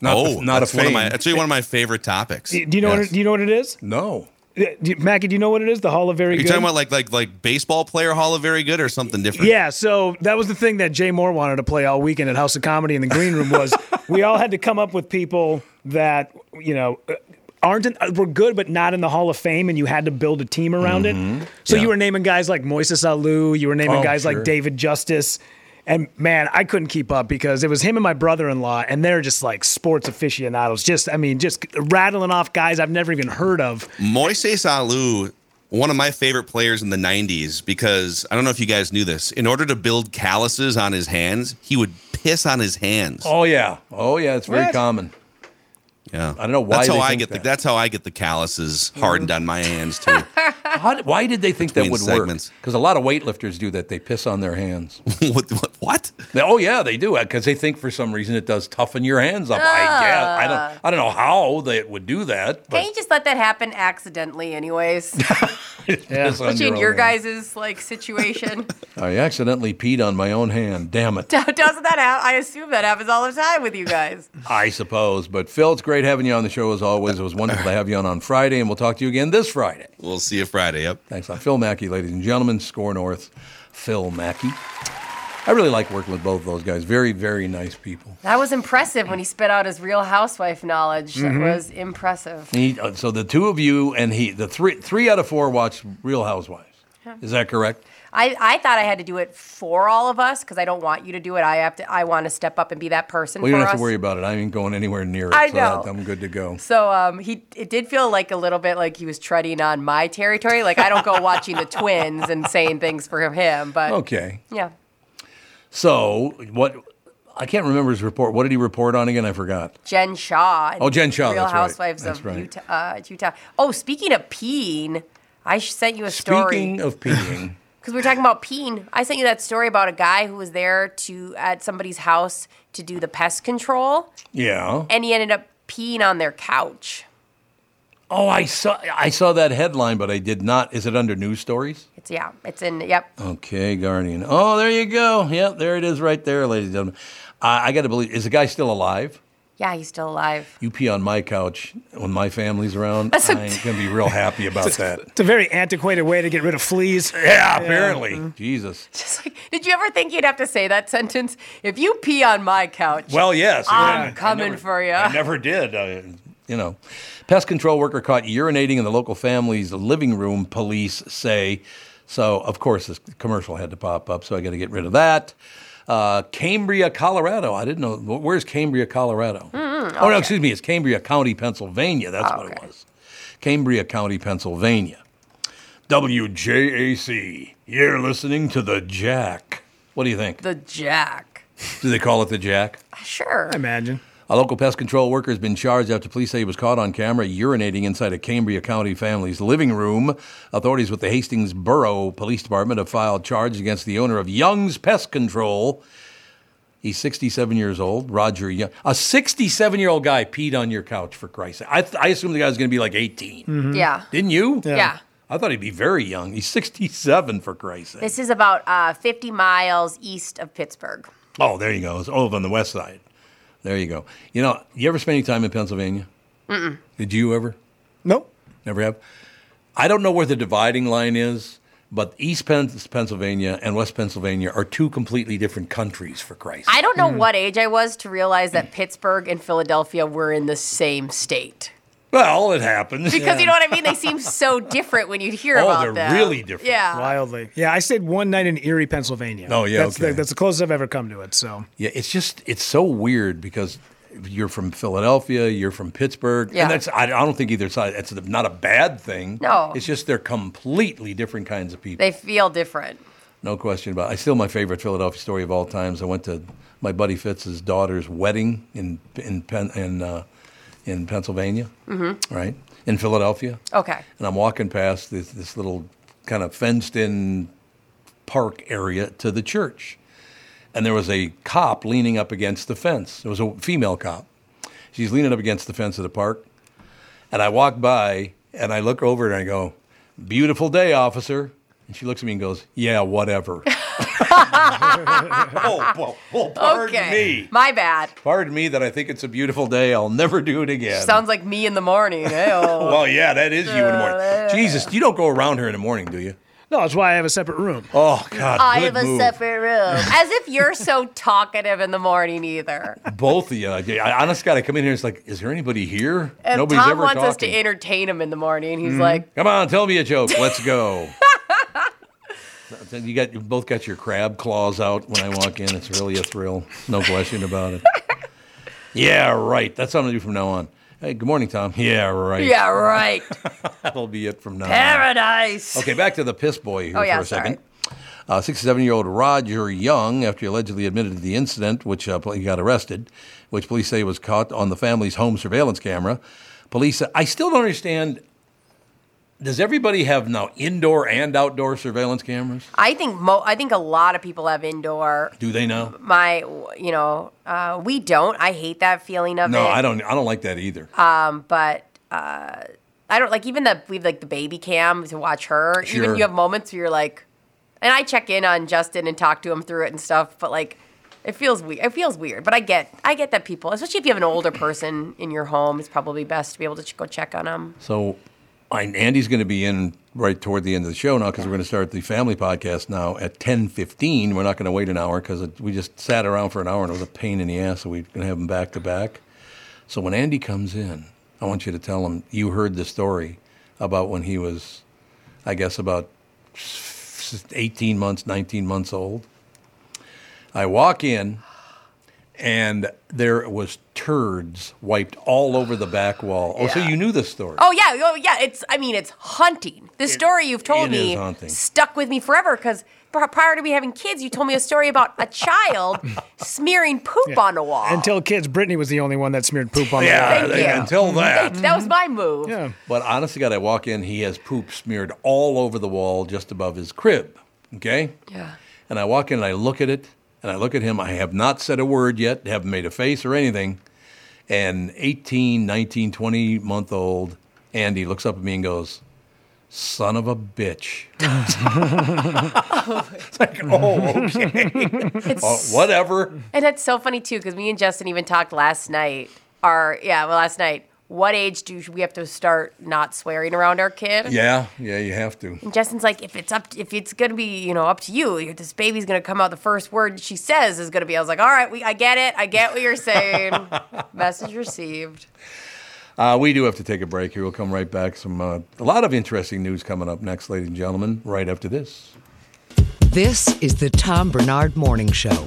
Not, oh, not that's a one of my actually one of my favorite topics. Do you know what Yes. it, do you know what it is? No. Do- Mackey, do you know what it is? The Hall of Very Are you Good. talking about like like like baseball player Hall of Very Good or something different? Yeah, so that was the thing that Jay Mohr wanted to play all weekend at House of Comedy in the green room was <laughs> we all had to come up with people that you know aren't in, were good but not in the Hall of Fame, and you had to build a team around it. Mm-hmm. So you were naming guys like Moises Alou, you were naming Oh, guys sure. like David Justice. And man, I couldn't keep up because it was him and my brother-in-law, and they're just like sports aficionados. Just, I mean, just rattling off guys I've never even heard of. Moises Alou, one of my favorite players in the 90s, because I don't know if you guys knew this. In order to build calluses on his hands, he would piss on his hands. Oh, yeah. Oh, yeah. It's very What? common. Yeah. I don't know why That's how they I think get the that's how I get the calluses hardened on my hands too. <laughs> How, did- why did they think that would segments. work? Because a lot of weightlifters do that. They piss on their hands. <laughs> what, what what? They- oh yeah, they do uh, because they think for some reason it does toughen your hands up. I guess I don't. I don't know how they would do that. But Can't you just let that happen accidentally, anyways? <laughs> piss on Especially in your hand. guys' like situation. <laughs> I accidentally peed on my own hand. Damn it. Doesn't that happen? I assume that happens all the time with you guys. I suppose. But Phil, it's great having you on the show as always. It was wonderful to have you on on Friday, and we'll talk to you again this Friday. We'll see you Friday. Yep. Thanks. I'm Phil Mackey, ladies and gentlemen. Skor North, Phil Mackey. I really like working with both of those guys. Very, very nice people. That was impressive when he spit out his real housewife knowledge. Mm-hmm. That was impressive. He, uh, so the two of you and he, the three, three out of four watch Real Housewives. Is that correct? I, I thought I had to do it for all of us because I don't want you to do it. I have to. I want to step up and be that person Well, you don't have to worry about it. I ain't going anywhere near it. I so know. that- I'm good to go. So um, he it did feel like a little bit like he was treading on my territory. Like I don't go <laughs> watching the twins and saying things for him, but Okay. yeah. So what? I can't remember his report. What did he report on again? I forgot. Jen Shah. Oh, Jen Shah, Real right. Housewives That's of right. Utah, uh, Utah. Oh, speaking of peeing, I sent you a story Speaking of peeing, because we were talking about peeing. I sent you that story about a guy who was there to at somebody's house to do the pest control, yeah. and he ended up peeing on their couch. Oh, I saw. I saw that headline, but I did not. Is it under news stories? It's yeah, it's in yep. Okay, Guardian. Oh, there you go. Yep, there it is, right there, ladies and gentlemen. I, I got to believe. Is the guy still alive? Yeah, he's still alive. You pee on my couch when my family's around. That's a- I ain't gonna be real happy about that. It's a very antiquated way to get rid of fleas. Yeah, apparently. Jesus. Just like, did you ever think you'd have to say that sentence? If you pee on my couch, Well, yes. I'm I coming never- for you. I never did. Uh, you know, pest control worker caught urinating in the local family's living room. Police say. So, of course, this commercial had to pop up. So I got to get rid of that. Uh, Cambria, Colorado. I didn't know. Where's Cambria, Colorado? Oh no, excuse me. It's Cambria County, Pennsylvania. That's what it was. Cambria County, Pennsylvania. WJAC. You're listening to the Jack. What do you think? the Jack. Do they call it the Jack? Sure. I imagine. A local pest control worker has been charged after police say he was caught on camera urinating inside a Cambria County family's living room. Authorities with the Hastings Borough Police Department have filed charges against the owner of Young's Pest Control. He's 67 years old, Roger Young. A 67 year old guy peed on your couch, for Christ's sake. I, th- I assumed the guy was going to be like 18. Yeah. Didn't you? Yeah. I thought he'd be very young. He's 67, for Christ's sake. This is about uh, 50 miles east of Pittsburgh. Oh, there you go. It's over on the west side. There you go. You know, you ever spend any time in Pennsylvania? Mm-mm. Did you ever? Nope. Never have. I don't know where the dividing line is, but East Pennsylvania and West Pennsylvania are two completely different countries, for Christ. I don't know what age I was to realize that Pittsburgh and Philadelphia were in the same state. Well, it happens. Because you know what I mean? They seem so <laughs> different when you hear Oh, about them. Oh, they're really different. Yeah. Wildly. Yeah, I stayed one night in Erie, Pennsylvania. Oh, yeah, That's, okay. the, that's the closest I've ever come to it. So Yeah, it's just it's so weird because you're from Philadelphia, you're from Pittsburgh, Yeah. and that's I, I don't think either side. That's not a bad thing. No. it's just they're completely different kinds of people. They feel different. No question about it. I still my favorite Philadelphia story of all times. I went to my buddy Fitz's daughter's wedding in in Penn in uh, in Pennsylvania, mm-hmm. right? In Philadelphia. Okay. And I'm walking past this, this little kind of fenced in park area to the church. And there was a cop leaning up against the fence. It was a female cop. She's leaning up against the fence of the park. And I walk by and I look over and I go, Beautiful day, officer. And she looks at me and goes, Yeah, whatever. <laughs> <laughs> oh, well, well, pardon okay. me. My bad. Pardon me that I think it's a beautiful day. I'll never do it again. Sounds like me in the morning. <laughs> Well, yeah, that is you in the morning. <laughs> Jesus, you don't go around here in the morning, do you? No, that's why I have a separate room. Oh God, I good have a move. separate room. As if you're so talkative in the morning either. Both of you. I honest God, I come in here. And it's like, is there anybody here? And Nobody's Tom ever wants talking. us to entertain him in the morning. He's Mhm. like, Come on, tell me a joke. Let's go. You got you both got your crab claws out when I walk in. It's really a thrill. No question about it. yeah, right. That's what I'm gonna do from now on. Hey, good morning, Tom. Yeah, right. yeah, right. <laughs> That'll be it from now on. Paradise. Okay, back to the piss boy here Oh, yeah, for a second. Uh, 67-year-old Roger Young, after he allegedly admitted to the incident, which uh, he got arrested, which police say was caught on the family's home surveillance camera. Police, said, I still don't understand. Does everybody have now indoor and outdoor surveillance cameras? I think mo- I think a lot of people have indoor. Do they now? My, you know, uh, we don't. I hate that feeling of No, it. I don't. I don't like that either. Um, but uh, I don't like even the we have like the baby cam to watch her. Sure. Even you have moments where you're like, and I check in on Justin and talk to him through it and stuff. But like, it feels weird. It feels weird. But I get I get that people, especially if you have an older person in your home, it's probably best to be able to ch- go check on them. So, Andy's going to be in right toward the end of the show now because we're going to start the family podcast now at ten fifteen. We're not going to wait an hour because we just sat around for an hour and it was a pain in the ass. So we're going to have them back to back. So when Andy comes in, I want you to tell him you heard the story about when he was, I guess, about eighteen months, nineteen months old. I walk in, and there was turds wiped all over the back wall. Oh, so you knew the story? Oh yeah, oh yeah. It's I mean it's hunting. The story you've told me stuck with me forever because prior to me having kids, you told me a story about a child <laughs> smearing poop on a wall. Until kids, Brittany was the only one that smeared poop on Yeah, the Thank wall. you. until that. that was my move. Yeah. But honestly, to God, I walk in, he has poop smeared all over the wall just above his crib. Okay? Yeah. And I walk in and I look at it, and I look at him. I have not said a word yet, haven't made a face or anything. And 18, 19, 20 month old Andy looks up at me and goes, Son of a bitch. <laughs> it's like, oh, okay. Whatever. And that's so funny too because me and Justin even talked last night. Our yeah, well last night. What age do we have to start not swearing around our kid? Yeah, yeah, you have to. And Justin's like, if it's up, if it's gonna be, you know, up to you, this baby's gonna come out. The first word she says is gonna be. I was like, all right, we, I get it, I get what you're saying. <laughs> Message received. Uh, we do have to take a break here. We'll come right back. Some uh, a lot of interesting news coming up next, ladies and gentlemen. Right after this. This is the Tom Barnard Morning Show.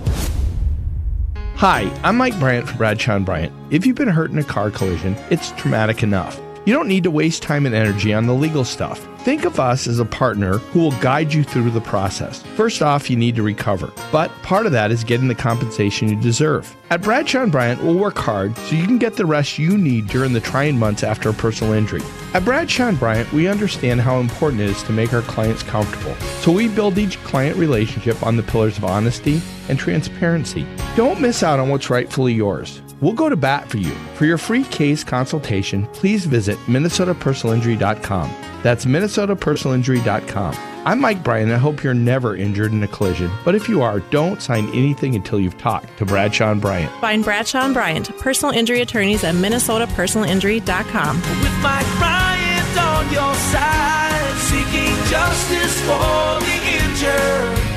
Hi, I'm Mike Bryant from Bradshaw and Bryant. If you've been hurt in a car collision, it's traumatic enough. You don't need to waste time and energy on the legal stuff. Think of us as a partner who will guide you through the process. First off, you need to recover, but part of that is getting the compensation you deserve. At Bradshaw and Bryant, we'll work hard so you can get the rest you need during the trying months after a personal injury. At Bradshaw and Bryant, we understand how important it is to make our clients comfortable, so we build each client relationship on the pillars of honesty and transparency. Don't miss out on what's rightfully yours. We'll go to bat for you. For your free case consultation, please visit minnesotapersonalinjury.com. That's minnesotapersonalinjury.com. I'm Mike Bryan. I hope you're never injured in a collision, but if you are, don't sign anything until you've talked to Bradshaw and Bryant. Find Bradshaw and Bryant, personal injury attorneys at minnesotapersonalinjury.com. With Mike Bryant on your side, seeking justice for the injured.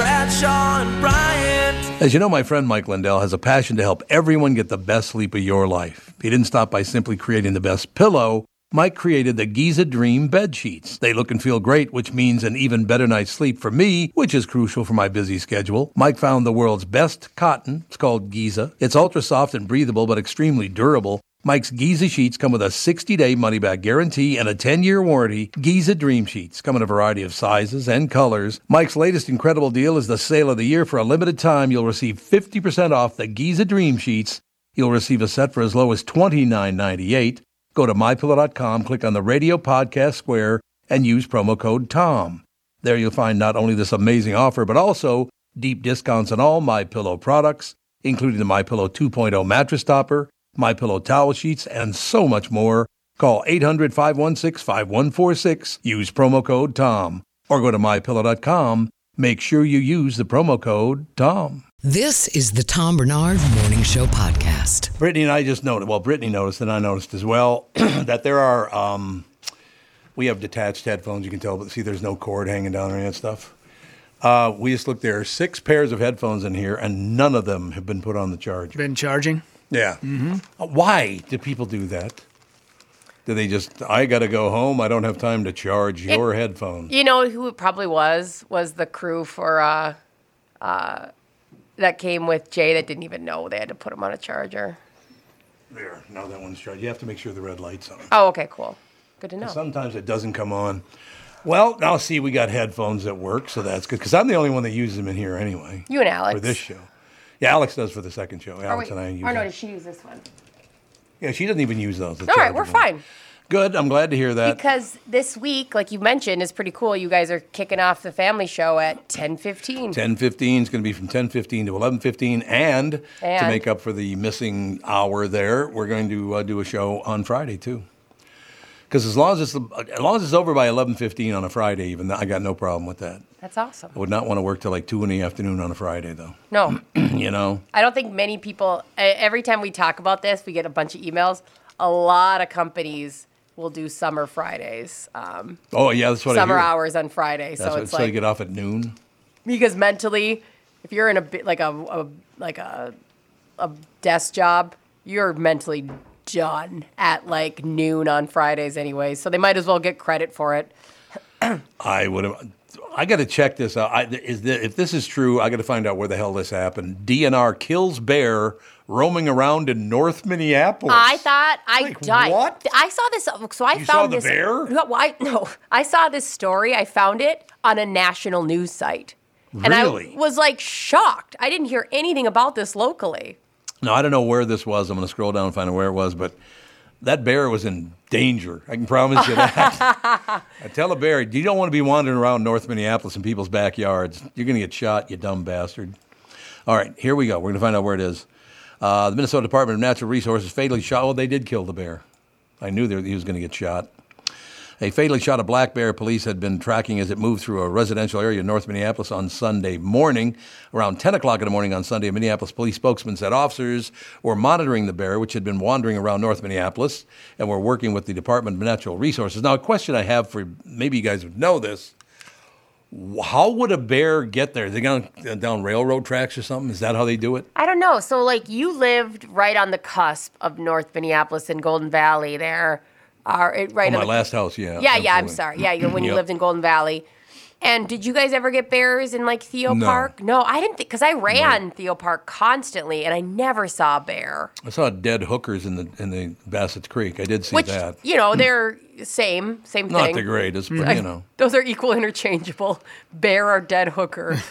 Bradshaw and Bryant. As you know, my friend Mike Lindell has a passion to help everyone get the best sleep of your life. He didn't stop by simply creating the best pillow. Mike created the Giza Dream bed sheets. They look and feel great, which means an even better night's sleep for me, which is crucial for my busy schedule. Mike found the world's best cotton. It's called Giza. It's ultra soft and breathable, but extremely durable. Mike's Giza sheets come with a 60-day money-back guarantee and a 10-year warranty. Giza Dream Sheets come in a variety of sizes and colors. Mike's latest incredible deal is the sale of the year. For a limited time, you'll receive 50% off the Giza Dream Sheets You'll receive a set for as low as $29.98. Go to mypillow.com, click on the radio podcast square, and use promo code TOM. There you'll find not only this amazing offer, but also deep discounts on all My Pillow products, including the My Pillow 2.0 mattress topper, My Pillow towel sheets, and so much more. Call 800-516-5146. Use promo code TOM or go to mypillow.com. Make sure you use the promo code TOM. This is the Tom Barnard Morning Show podcast. Brittany and I just noticed, well, Brittany noticed and I noticed as well, <clears throat> that there are, um, we have detached headphones, you can tell, but see there's no cord hanging down or any of that stuff. Uh, we just looked, there are six pairs of headphones in here and none of them have been put on the charge. Been charging? Yeah. Mm-hmm. Why do people do that? Do they just, I got to go home. I don't have time to charge your headphones. You know who it probably was? Was the crew for uh, uh, that came with Jay that didn't even know they had to put him on a charger. There, now that one's charged. You have to make sure the red light's on. Oh, okay, cool. Good to know. Sometimes it doesn't come on. Well, now see, we got headphones that work, so that's good. Because I'm the only one that uses them in here anyway. You and Alex. For this show. Yeah, Alex does for the second show. Alex wait, and I use or no, did she use this one? Yeah, she doesn't even use those. All right, we're fine. Good. I'm glad to hear that. Because this week, like you mentioned, is pretty cool. You guys are kicking off the family show at 10:15. 10:15 is going to be from 10:15 to 11:15, and, to make up for the missing hour there, we're going to uh, do a show on Friday too. Because as long as it's as long as it's over by 11:15 on a Friday, even I got no problem with that. That's awesome. I would not want to work till like two in the afternoon on a Friday, though. <clears throat> No, you know, I don't think many people. Every time we talk about this, we get a bunch of emails. A lot of companies will do summer Fridays, um, oh yeah, that's what summer I hear. Summer hours on Friday. That's so what, it's so you get off at noon. because mentally, if you're in a bit like a, a like a a desk job, you're mentally done at like noon on Fridays anyway. So they might as well get credit for it. I would have. I got to check this out. I, is the, if this is true, I got to find out where the hell this happened. DNR kills bear roaming around in North Minneapolis. I thought I died. what? I saw this. So I You found saw the this. bear? No, I, no, I saw this story. I found it on a national news site, and Really? I was like shocked. I didn't hear anything about this locally. No, I don't know where this was. I'm going to scroll down and find out where it was, but that bear was in danger. I can promise you that. <laughs> I tell a bear, you don't want to be wandering around North Minneapolis in people's backyards. You're going to get shot, you dumb bastard. All right, here we go. We're going to find out where it is. Uh, the Minnesota Department of Natural Resources fatally shot. Oh, they did kill the bear. I knew he was going to get shot. They fatally shot a black bear police had been tracking as it moved through a residential area in North Minneapolis on Sunday morning. Around 10 o'clock in the morning on Sunday, a Minneapolis police spokesman said officers were monitoring the bear, which had been wandering around North Minneapolis, and were working with the Department of Natural Resources. Now, a question I have for maybe you guys would know this. How would a bear get there? They going down railroad tracks or something? Is that how they do it? I don't know. So like you lived right on the cusp of North Minneapolis and Golden Valley. There are it, right oh, on my the, last house, yeah. Yeah, yeah. I'm sorry. Yeah, when you Yep. lived in Golden Valley. And did you guys ever get bears in like Theo No. Park? No, I didn't think because I ran Theo Park constantly and I never saw a bear. I saw dead hookers in the in the Bassett's Creek. I did see Which that. you know they're same same Not thing. Not the greatest, but I- you know. <laughs> those are equal interchangeable. Bear or dead hooker.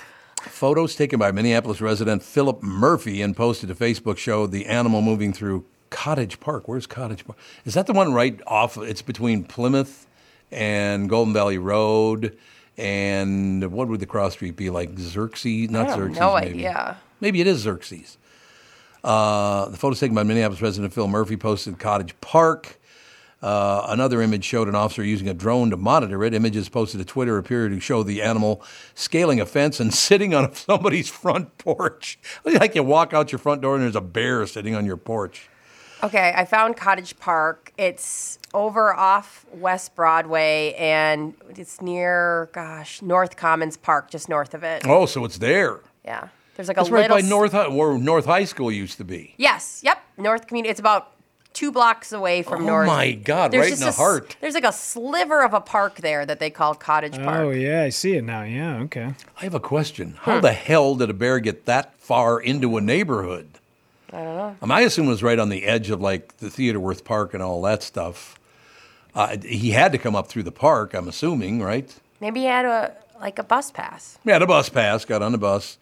Photos taken by Minneapolis resident Philip Murphy and posted to Facebook show the animal moving through Cottage Park. Where's Cottage Park? Is that the one right off? It's between Plymouth and Golden Valley Road. And what would the cross street be like? Xerxes? Not I have Xerxes. no maybe. idea. Maybe it is Xerxes. Uh, the photos taken by Minneapolis resident Phil Murphy posted Cottage Park. Uh, another image showed an officer using a drone to monitor it. Images posted to Twitter appear to show the animal scaling a fence and <laughs> sitting on somebody's front porch. <laughs> Like you walk out your front door and there's a bear sitting on your porch. Okay, I found Cottage Park. It's over off West Broadway and it's near, gosh, North Commons Park, just north of it. Oh, so it's there. Yeah. There's like a It's right little. by North Hi- where North High School used to be. Yes, yep. North Community. It's about two blocks away from oh North. Oh my God, There's right just in the a s- heart. There's like a sliver of a park there that they call Cottage oh, Park. Oh yeah, I see it now. Yeah, okay. I have a question. How the hell did a bear get that far into a neighborhood? I don't know. Um, I assume it was right on the edge of like the Theodore Wirth Park and all that stuff. Uh, he had to come up through the park, I'm assuming, right? Maybe he had a like a bus pass. He had a bus pass, got on the bus.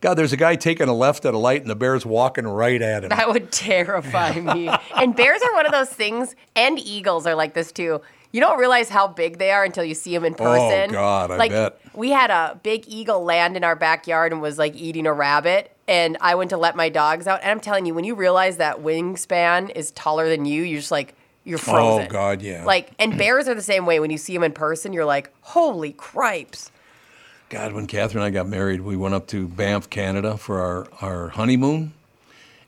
God, there's a guy taking a left at a light and the bear's walking right at him. That would terrify me. and bears are one of those things, and eagles are like this too. You don't realize how big they are until you see them in oh, person. Oh, God, I like, bet. We had a big eagle land in our backyard and was like eating a rabbit. And I went to let my dogs out. And I'm telling you, when you realize that wingspan is taller than you, you're just like, you're oh, frozen. Oh, God, yeah. Like, and bears are the same way. When you see them in person, you're like, holy cripes. God, when Catherine and I got married, we went up to Banff, Canada for our, our honeymoon.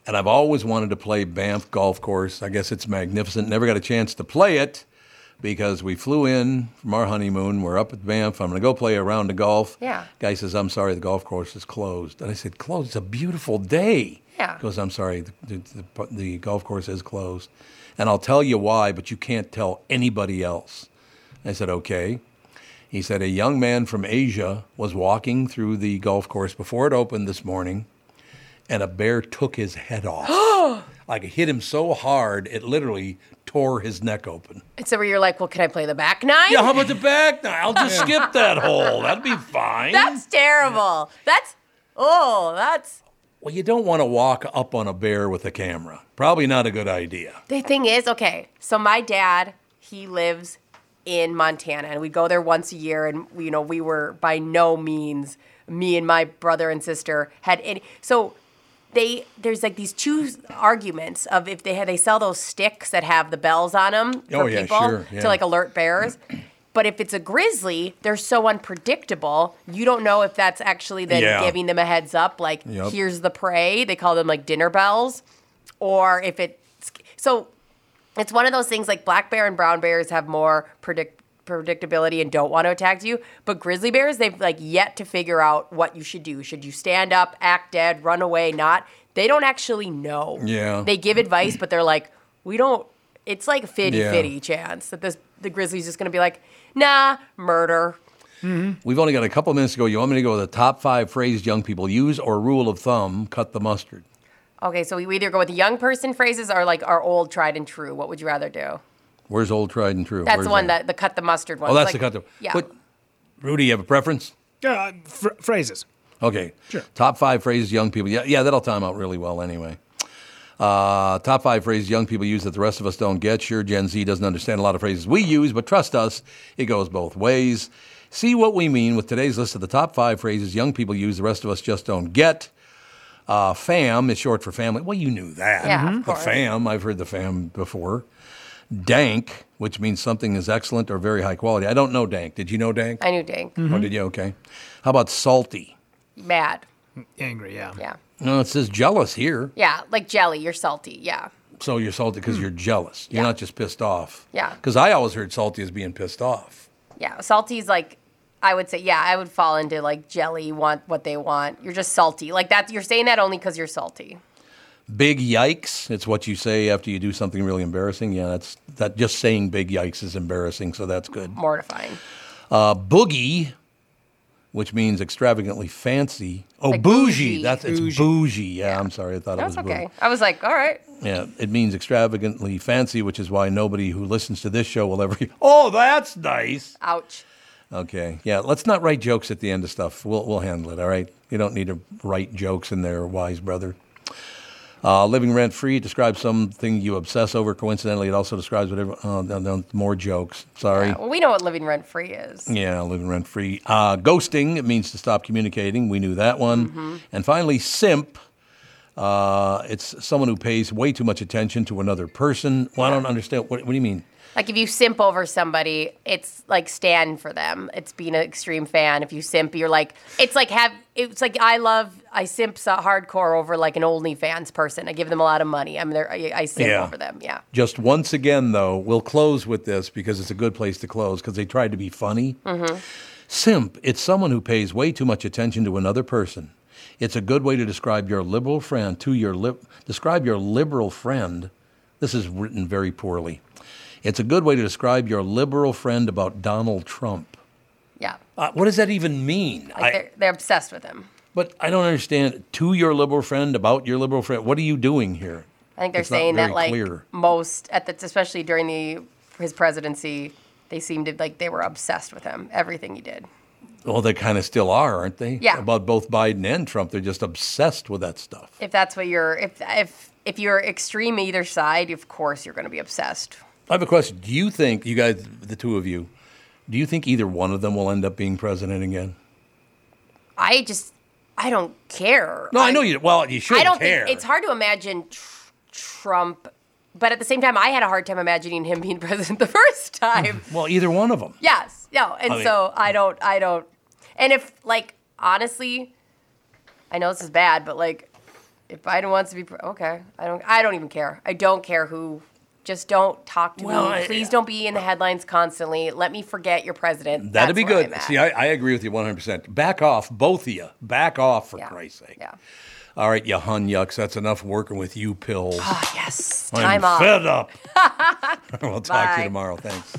And I've always wanted to play Banff Golf Course. I guess it's magnificent. Never got a chance to play it because we flew in from our honeymoon. We're up at Banff. I'm going to go play a round of golf. Yeah. Guy says, I'm sorry, the golf course is closed. And I said, Closed? It's a beautiful day. Yeah. He goes, I'm sorry, the, the, the, the golf course is closed. And I'll tell you why, but you can't tell anybody else. I said, Okay. He said, A young man from Asia was walking through the golf course before it opened this morning, and a bear took his head off. <gasps> like it hit him so hard, it literally tore his neck open. And so where you're like, well, can I play the back nine? Yeah, how about the back nine? I'll just <laughs> skip that hole. That'd be fine. That's terrible. That's, oh, that's. well, you don't want to walk up on a bear with a camera. Probably not a good idea. The thing is, okay, so my dad, he lives in Montana, and we go there once a year, and you know, we were by no means me and my brother and sister had any. So they there's like these two arguments of if they they sell those sticks that have the bells on them oh, for Oh, yeah, people sure, yeah. to like alert bears. But if it's a grizzly, they're so unpredictable. You don't know if that's actually then Yeah. giving them a heads up, like Yep. here's the prey. They call them like dinner bells, or if it's so. It's one of those things like black bear and brown bears have more predict predictability and don't want to attack you. But grizzly bears, they've like yet to figure out what you should do. Should you stand up, act dead, run away, not? They don't actually know. Yeah. They give advice, but they're like, we don't. It's like 50 Yeah. 50 chance that this the grizzly's just going to be like, nah, murder. Mm-hmm. We've only got a couple minutes to go. You want me to go with the top five phrases young people use or rule of thumb, cut the mustard? Okay, so we either go with the young person phrases or like our old tried and true. What would you rather do? Where's old tried and true? That's Where's the one that the cut the mustard one. Oh, that's like, the cut the. Yeah. What, Rudy, you have a preference? Uh, fr- phrases. Okay. Sure. Top five phrases young people. Yeah, yeah, that'll time out really well anyway. Uh, top five phrases young people use that the rest of us don't get. Sure, Gen Z doesn't understand a lot of phrases we use, but trust us, it goes both ways. See what we mean with today's list of the top five phrases young people use the rest of us just don't get. Uh, fam is short for family. Well, you knew that. Yeah, of The fam, I've heard the fam before. Dank, which means something is excellent or very high quality. I don't know dank. Did you know dank? I knew Dank. Oh, did you? Okay. How about salty? Mad. Angry, yeah. Yeah. No, it says jealous here. Yeah, like jelly. You're salty. Yeah. So you're salty because you're jealous. You're not just pissed off. Yeah. Because I always heard salty as being pissed off. Yeah. salty is like, I would say, yeah, I would fall into like jelly, want what they want. You're just salty. Like that, you're saying that only because you're salty. Big yikes. It's what you say after you do something really embarrassing. Yeah, that's that. Just saying big yikes is embarrassing, so that's good. Mortifying. Uh, boogie, which means extravagantly fancy. Oh, Like bougie. bougie. That's it's bougie. Yeah, I'm sorry. I thought That's it was okay. bougie. I was like, all right. Yeah, it means extravagantly fancy, which is why nobody who listens to this show will ever. <laughs> Oh, that's nice. Ouch. Okay. Yeah. Let's not write jokes at the end of stuff. We'll we'll handle it. All right. You don't need to write jokes in there, wise brother. Uh, living rent free describes something you obsess over. Coincidentally, it also describes whatever. Uh, no, no, more jokes. Sorry. Well, we know what living rent free is. Yeah, living rent free. Uh, ghosting, it means to stop communicating. We knew that one. Mm-hmm. And finally, simp. Uh, it's someone who pays way too much attention to another person. Well, I don't understand. What, what do you mean? Like if you simp over somebody, it's like stand for them. It's being an extreme fan. If you simp, you're like it's like have it's like I love I simp so hardcore over like an OnlyFans person. I give them a lot of money. I'm there. I, I simp Yeah. over them. Yeah. Just once again, though, we'll close with this because it's a good place to close because they tried to be funny. Mm-hmm. Simp, it's someone who pays way too much attention to another person. It's a good way to describe your liberal friend to your lib- describe your liberal friend. This is written very poorly. It's a good way to describe your liberal friend about Donald Trump. Yeah. Uh, what does that even mean? Like I- they're, they're obsessed with him. but I don't understand. To your liberal friend about your liberal friend. What are you doing here? I think they're It's saying that like clear. most at the especially during the his presidency, they seemed to like they were obsessed with him. Everything he did. Well, they kind of still are, aren't they? Yeah. About both Biden and Trump, they're just obsessed with that stuff. If that's what you're, if if if you're extreme either side, of course you're going to be obsessed. I have a question. Do you think you guys, the two of you, do you think either one of them will end up being president again? I just, I don't care. No, I, know you. Well, you should I don't care. think it's hard to imagine tr- Trump, but at the same time, I had a hard time imagining him being <laughs> president the first time. <laughs> well, either one of them. yes, no, and I mean- so I don't, I don't, and if like honestly, I know this is bad, but like if Biden wants to be pre- okay, I don't, I don't even care. I don't care who. Just don't talk to Well, me. I- Please don't be in the headlines constantly. Let me forget you're president. That'd That's be good. See, I, I agree with you 100%. Back off, both of you. Back off, for Christ's sake. Yeah. All right, you hun yucks. That's enough working with you pills. Ah, yes. I'm Time off. fed up. <laughs> <laughs> we'll talk to you tomorrow. Thanks.